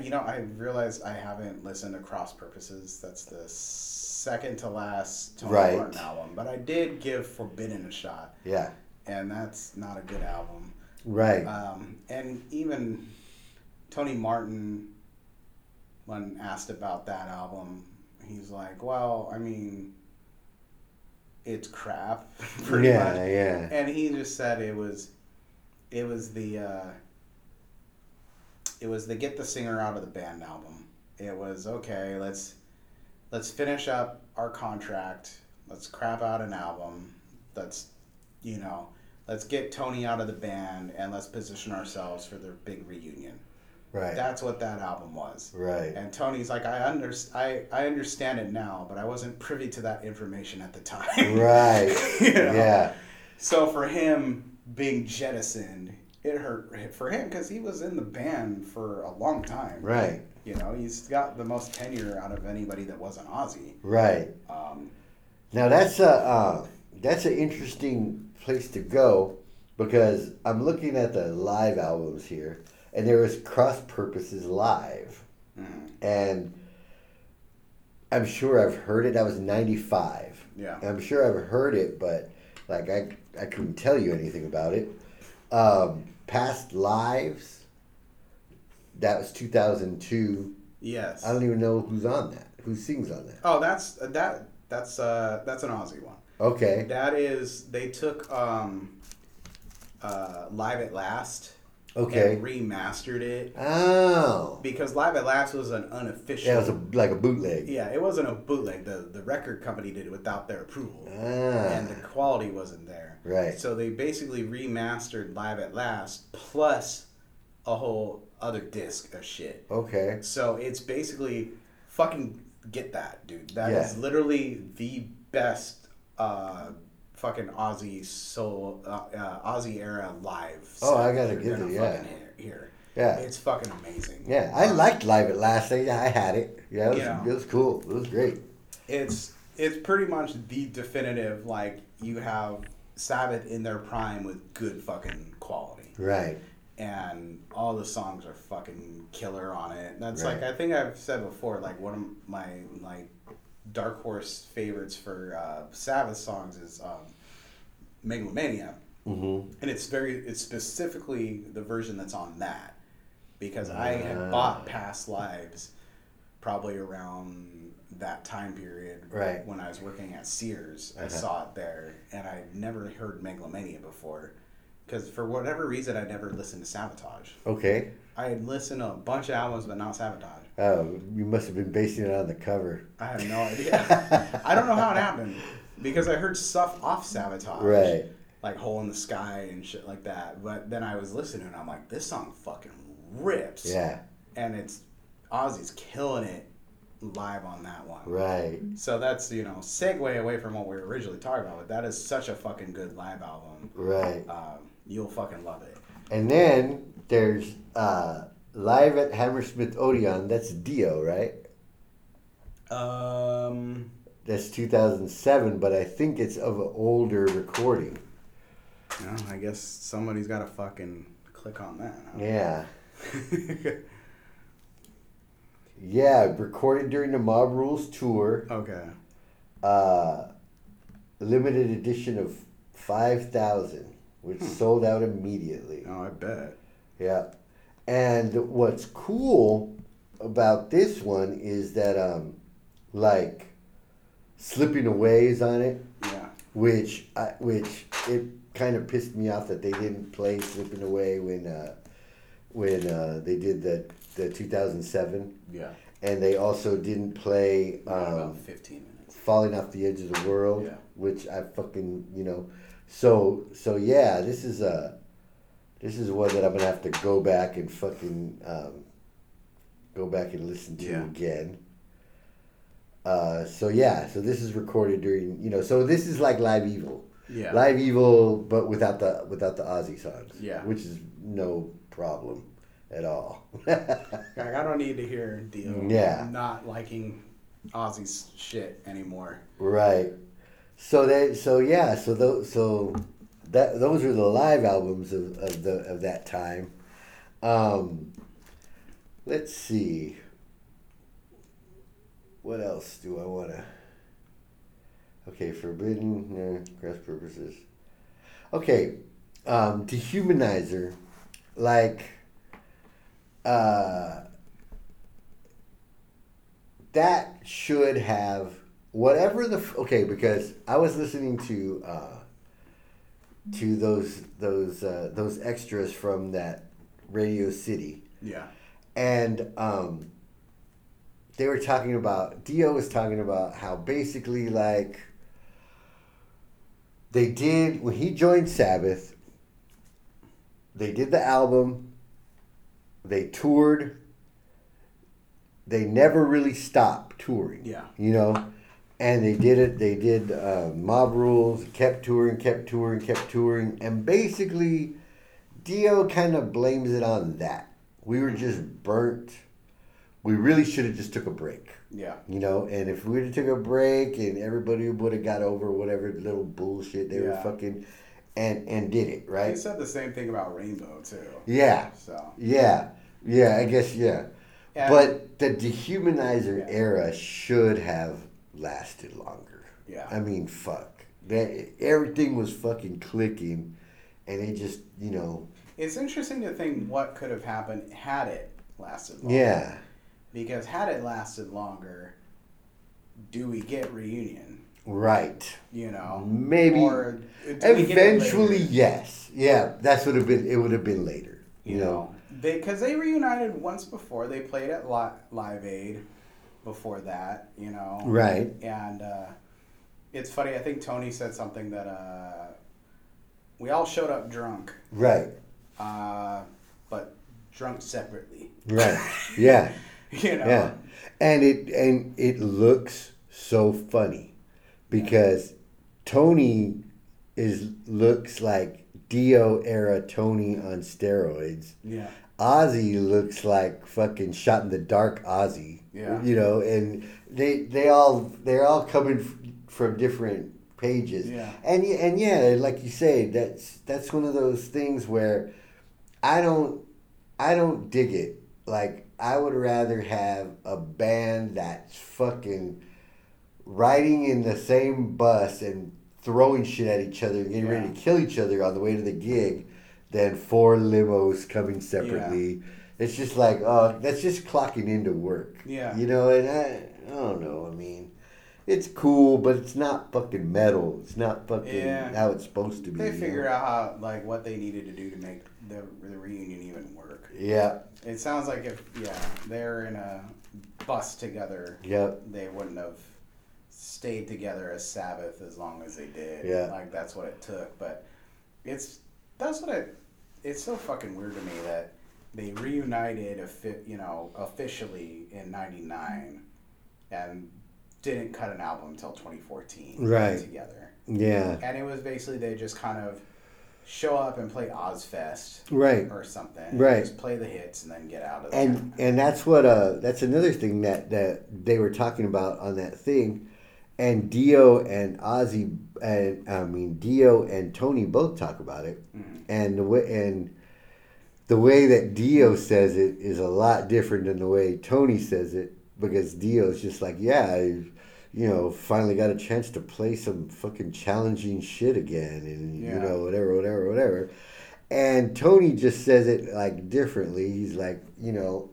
you know, I realized I haven't listened to Cross Purposes. That's the second to last Tony Right. Martin album, but I did give Forbidden a shot, Yeah. and that's not a good album. Right. Um, and even Tony Martin, when asked about that album, he's like, "Well, I mean, it's crap, pretty yeah. much." Yeah. And he just said it was, it was the, uh, it was the get the singer out of the band album. It was okay. Let's let's finish up our contract. Let's crap out an album. Let's, you know, let's get Tony out of the band and let's position ourselves for their big reunion. Right. That's what that album was. right. And Tony's like, I under, I, I understand it now, but I wasn't privy to that information at the time. Right. You know? Yeah. So for him being jettisoned, it hurt for him because he was in the band for a long time. Right. You know, he's got the most tenure out of anybody that wasn't Ozzy. Right. Um, Now that's a uh, that's an interesting place to go because I'm looking at the live albums here, and there is Cross Purposes live, Mhm. and I'm sure I've heard it. That was '95. Yeah. I'm sure I've heard it, but like I I couldn't tell you anything about it. Um, past lives. That was 2002. Yes. I don't even know who's on that. Who sings on that? Oh, that's that. That's uh, that's an Ozzy one. Okay. That is, they took um, uh, Live at Last Okay. and remastered it Oh. because Live at Last was an unofficial. Yeah, it was a, like a bootleg. yeah, it wasn't a bootleg. The the record company did it without their approval, Ah. and the quality wasn't there. Right. So they basically remastered Live at Last plus a whole other disc of shit. Okay. So it's basically fucking get that, dude. That is Yeah. literally the best uh, fucking Ozzy soul uh, uh, Ozzy era live. Oh, I gotta give it, yeah. hear. Yeah. It's fucking amazing. Yeah, I Um, liked Live at Last. I, I had it. Yeah, it was, it was cool. It was great. It's it's pretty much the definitive. Like you have Sabbath in their prime with good fucking quality. Right. and all the songs are fucking killer on it. That's Right. like I think I've said before. Like one of my like dark horse favorites for uh, Sabbath songs is um, Megalomania, Mm-hmm. and it's very it's specifically the version that's on that because I Ah. had bought Past Lives probably around that time period Right. when I was working at Sears. I Uh-huh. saw it there, and I'd never heard Megalomania before. Because for whatever reason, I never listened to Sabotage. Okay. I had listened to a bunch of albums, but not Sabotage. Oh, you must have been basing it on the cover. I have no idea. I don't know how it happened because I heard stuff off Sabotage, Right. Like "Hole in the Sky" and shit like that. But then I was listening, and I'm like, this song fucking rips. Yeah. And it's Ozzy's killing it live on that one. Right. So that's you know segue away from what we were originally talking about, but that is such a fucking good live album. Right. Um, you'll fucking love it. And then there's uh, Live at Hammersmith Odeon. That's Dio, right? Um, That's 2007, but I think it's of an older recording. you I guess somebody's got to fucking click on that. Yeah. huh? Yeah, recorded during the Mob Rules tour. okay. Uh, limited edition of 5,000, which sold out immediately. Oh, I bet. Yeah. And what's cool about this one is that, um, like, Slipping Away is on it, Yeah. which, I, which it kind of pissed me off that they didn't play Slipping Away when, uh, when uh, they did the, the 2007. Yeah. And they also didn't play About um, 15 minutes. Falling Off the Edge of the World, Yeah. which I fucking, you know. So, so yeah, this is a. This is one that I'm gonna have to go back and fucking um, go back and listen to Yeah. again. Uh, so yeah, so this is recorded during you know, so this is like Live Evil, Yeah. Live Evil, but without the without the Ozzy songs. Yeah. which is no problem at all. Like, I don't need to hear Dio Yeah. not liking Ozzy's shit anymore. Right. So they so yeah so those so that those are the live albums of, of the of that time. Um, let's see. What else do I want to? Okay, forbidden uh, cross purposes. Okay, um, dehumanizer, like. Uh, that should have whatever the okay because I was listening to uh, to those those uh, those extras from that Radio City Yeah. and um, they were talking about Dio was talking about how basically like they did when he joined Sabbath they did the album they toured they never really stopped touring Yeah. you know and they did it they did uh, mob rules kept touring kept touring kept touring and basically dio kind of blames it on that we were just burnt we really should have just took a break Yeah. you know and if we would have took a break and everybody would have got over whatever little bullshit they were fucking and and did it right? He said the same thing about Rainbow too. Yeah, So, yeah, yeah. I guess yeah. But the dehumanizer Yeah. era should have lasted longer. yeah, I mean, fuck. That everything was fucking clicking, and it just you know it's interesting to think what could have happened had it lasted longer. yeah Because had it lasted longer, do we get reunion? right You know, maybe or do we get it eventually yes yeah that's would have been it would have been later you, know they because they reunited once before. They played at Live Aid before that. You know, right And uh, it's funny. I think Tony said something that uh, we all showed up drunk, right uh, but drunk separately. right yeah You know. yeah and it and it looks so funny because Tony is looks like Dio era Tony on steroids Yeah. Ozzy looks like fucking shot in the dark Ozzy. Yeah. You know, and they they all they're all coming f- from different pages. Yeah. And and yeah, like you say, that's that's one of those things where I don't I don't dig it. Like I would rather have a band that's fucking riding in the same bus and throwing shit at each other and getting ready to kill each other on the way to the gig than four limos coming separately. It's just like, oh, that's just clocking into work. Yeah. You know, and I, I don't know. I mean, it's cool, but it's not fucking metal. It's not fucking Yeah. how it's supposed to be. They you know? out how like what they needed to do to make the the reunion even work. Yeah. It sounds like if yeah they're in a bus together, Yep. they wouldn't have stayed together as Sabbath as long as they did. Yeah. Like that's what it took. But it's that's what it. It's so fucking weird to me that they reunited, offi- you know, officially in '99, and didn't cut an album until 2014. Right. Together, Yeah. and it was basically they just kind of show up and play Ozzfest Right. or something. Right. Just play the hits and then get out of there. and and that's what uh that's another thing that that they were talking about on that thing and dio and ozzy and i mean dio and tony both talk about it Mhm. and the way and the way that dio says it is a lot different than the way tony says it because dio's just like yeah I, you know finally got a chance to play some fucking challenging shit again and you know whatever whatever whatever and Tony just says it like differently. He's like, you know,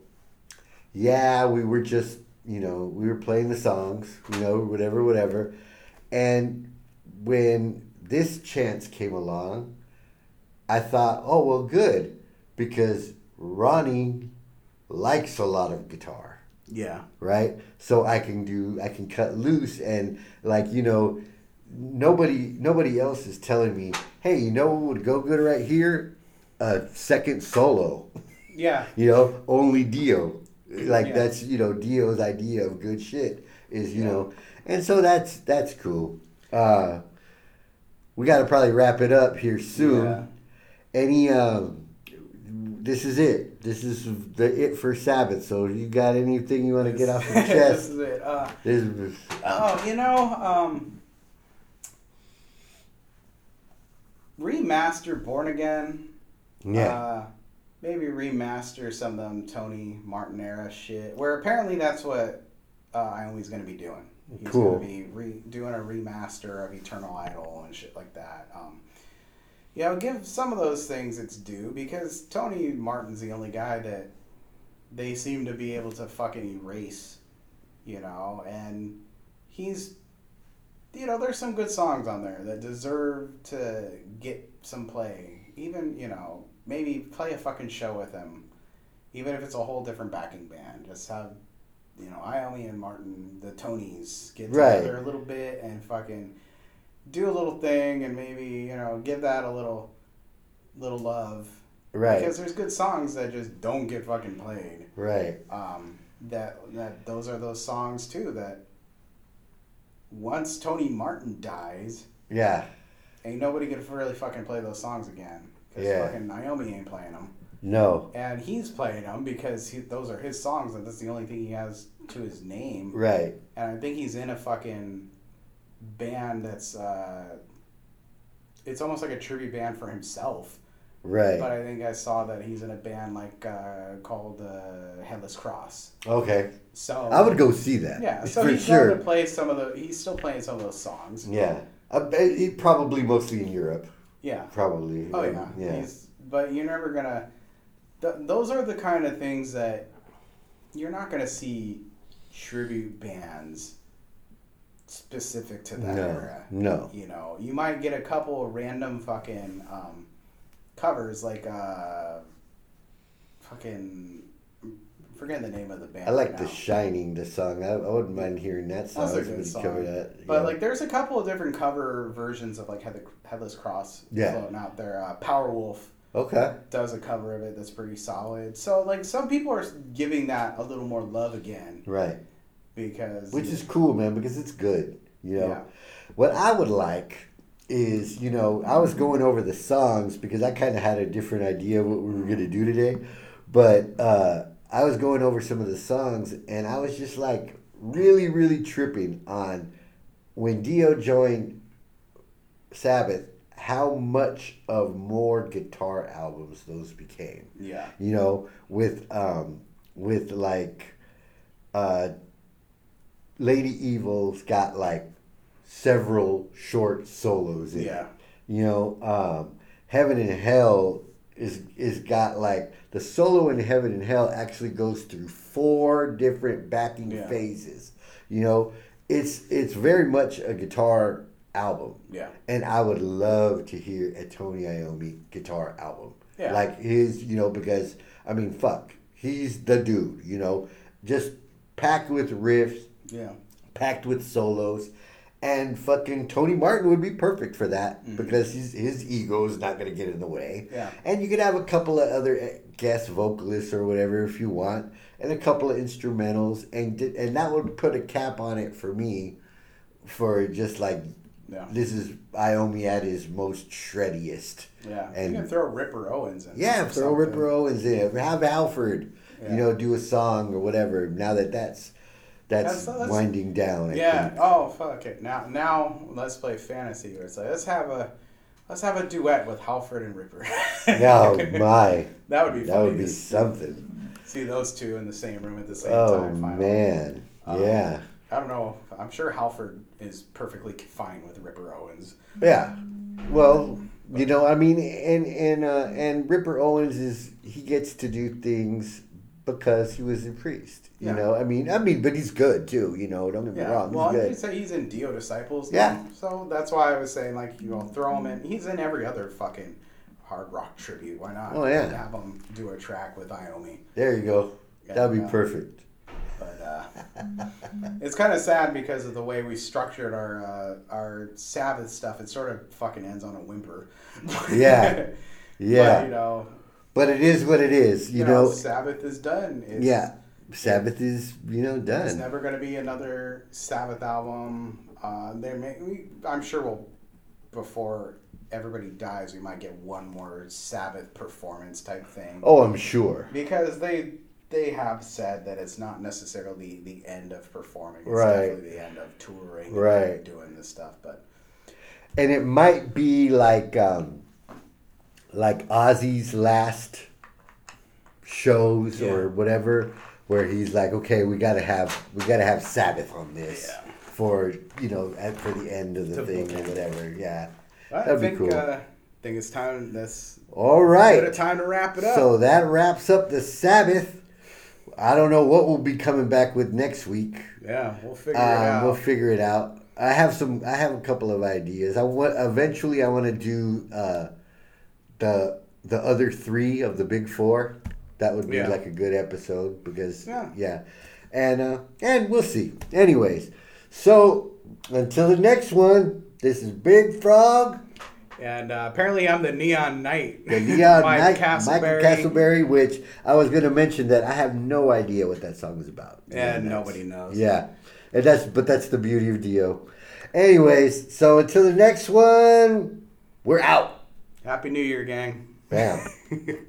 yeah, we were just, you know, we were playing the songs, you know, whatever, whatever. And when this chance came along, I thought, oh, well, good, because Ronnie likes a lot of guitar yeah. right? So I can do, I can cut loose and like you know, nobody, nobody else is telling me, hey, you know what would go good right here? A second solo, Yeah. you know, only Dio. Like Yeah. that's you know Dio's idea of good shit is you Yeah. know, and so that's that's cool. Uh, we got to probably wrap it up here soon. Yeah. Any um, this is it. This is the it for Sabbath. So you got anything you want to get off your chest? this is it. Uh, This is, oh, you know, um, remaster Born Again. yeah, Uh, maybe remaster some of them Tony Martin era shit. Where apparently that's what uh, Iommi's going to be doing. He's Cool. going to be re- doing a remaster of Eternal Idol and shit like that. Um, you know, give some of those things its due because Tony Martin's the only guy that they seem to be able to fucking erase, you know, and he's, you know, there's some good songs on there that deserve to get some play. Even, you know, maybe play a fucking show with him, even if it's a whole different backing band. Just have, you know, Iommi and Martin, the Tonys, get Right. together a little bit and fucking do a little thing and maybe, you know, give that a little, little love. right, Because there's good songs that just don't get fucking played. right, Um, that that those are those songs too that once Tony Martin dies, yeah, ain't nobody gonna really fucking play those songs again. Cause Yeah. fucking Iommi ain't playing them, no, and he's playing them because he, those are his songs, and that's the only thing he has to his name. right, And I think he's in a fucking band that's uh, it's almost like a tribute band for himself. Right. But I think I saw that he's in a band like uh, called uh, Headless Cross. okay. So I would go see that. Yeah, so he's sure. going to play some of the. He's still playing some of those songs. Yeah. He probably mostly in Europe. Yeah. Probably. Oh yeah. Yeah. He's, but you're never gonna. Th- those are the kind of things that you're not gonna see tribute bands specific to that No, era. no. You know, you might get a couple of random fucking um, covers like uh, fucking. Forgetting the name of the band. I like right The now. Shining, the song. I, I wouldn't mind hearing that song. That's a good song. that. But yeah. like, there's a couple of different cover versions of like Head- Headless Cross Yeah. floating out there. Uh, Powerwolf Okay. does a cover of it that's pretty solid. So like, some people are giving that a little more love again Right. Because Which is cool, man, because it's good. You know. Yeah. What I would like is, you know, I was going over the songs because I kind of had a different idea of what we were going to do today. But uh, I was going over some of the songs and I was just like really, really tripping on when Dio joined Sabbath, how much of more guitar albums those became yeah, you know, with um, with like uh, Lady Evil's got like several short solos in yeah, it. You know, um, Heaven and Hell is is got like the solo in Heaven and Hell actually goes through four different backing Yeah. phases. You know, it's it's very much a guitar album yeah, and I would love to hear a Tony Iommi guitar album. Yeah. Like his, you know, because I mean, fuck, he's the dude, you know, just packed with riffs, yeah, packed with solos, and fucking Tony Martin would be perfect for that because his his ego is not gonna get in the way. Mm-hmm. Yeah. And you could have a couple of other eh, guest vocalists or whatever if you want, and a couple of instrumentals, and di- and that would put a cap on it for me, for just like yeah, this is Iommi at his most shreddiest. yeah. And- you can throw Ripper Owens in. Yeah, throw something. Ripper Owens in. Have Halford, Yeah. you know, do a song or whatever. Now that that's that's, That's- winding down. I Yeah. think. Oh fuck it. Now now let's play fantasy. It's like let's have a let's have a duet with Halford and Ripper. Oh my, that would be that would be something. see those two in the same room at the same Oh time. finally. man, Um, yeah, I don't know. I'm sure Halford is perfectly fine with Ripper Owens. yeah. Well, you know, I mean, and and uh, and Ripper Owens is he gets to do things because he was a priest. You Yeah. know, I mean, I mean, but he's good too. You know, don't get me Yeah. wrong. well, he's you good. say he's in Dio Disciples. Yeah. So that's why I was saying like you know throw him in. He's in every other fucking hard rock tribute. Why not? Oh, yeah. Have him do a track with Iommi. There you go. Yeah, That'd be yeah. perfect. But uh, it's kind of sad because of the way we structured our uh, our Sabbath stuff. It sort of fucking ends on a whimper. Yeah. Yeah. But, you know, But it is what it is, you, you, know. know, Sabbath is done. It's, yeah, Sabbath is you know done. There's done. never going to be another Sabbath album. Uh, there may, we, I'm sure we'll, before everybody dies, we might get one more Sabbath performance type thing. Oh, I'm sure. Because they they have said that it's not necessarily the end of performing. It's Right. definitely the end of touring and Right. doing this stuff. But And it might be like um, like Ozzy's last shows Yeah. or whatever, where he's like, okay, we gotta have we gotta have Sabbath on this Yeah. for you know at, for the end of the To thing or whatever. Yeah. I That'd be think cool. uh, think it's time. That's all right. a time to wrap it up. So that wraps up the Sabbath. I don't know what we'll be coming back with next week. yeah, we'll figure it Um, out. we'll figure it out. I have some. I have a couple of ideas. I want eventually. I want to do uh, the the other three of the big four. That would be Yeah. like a good episode because Yeah. yeah, and uh, and we'll see. Anyways, so until the next one. This is Big Frog, and uh, apparently, I'm the Neon Knight. the Neon Knight, Castleberry. Michael Castleberry. Which I was going to mention that I have no idea what that song is about. And nobody knows. Yeah, and that's but that's the beauty of Dio. Anyways, so until the next one, we're out. Happy New Year, gang. Bam.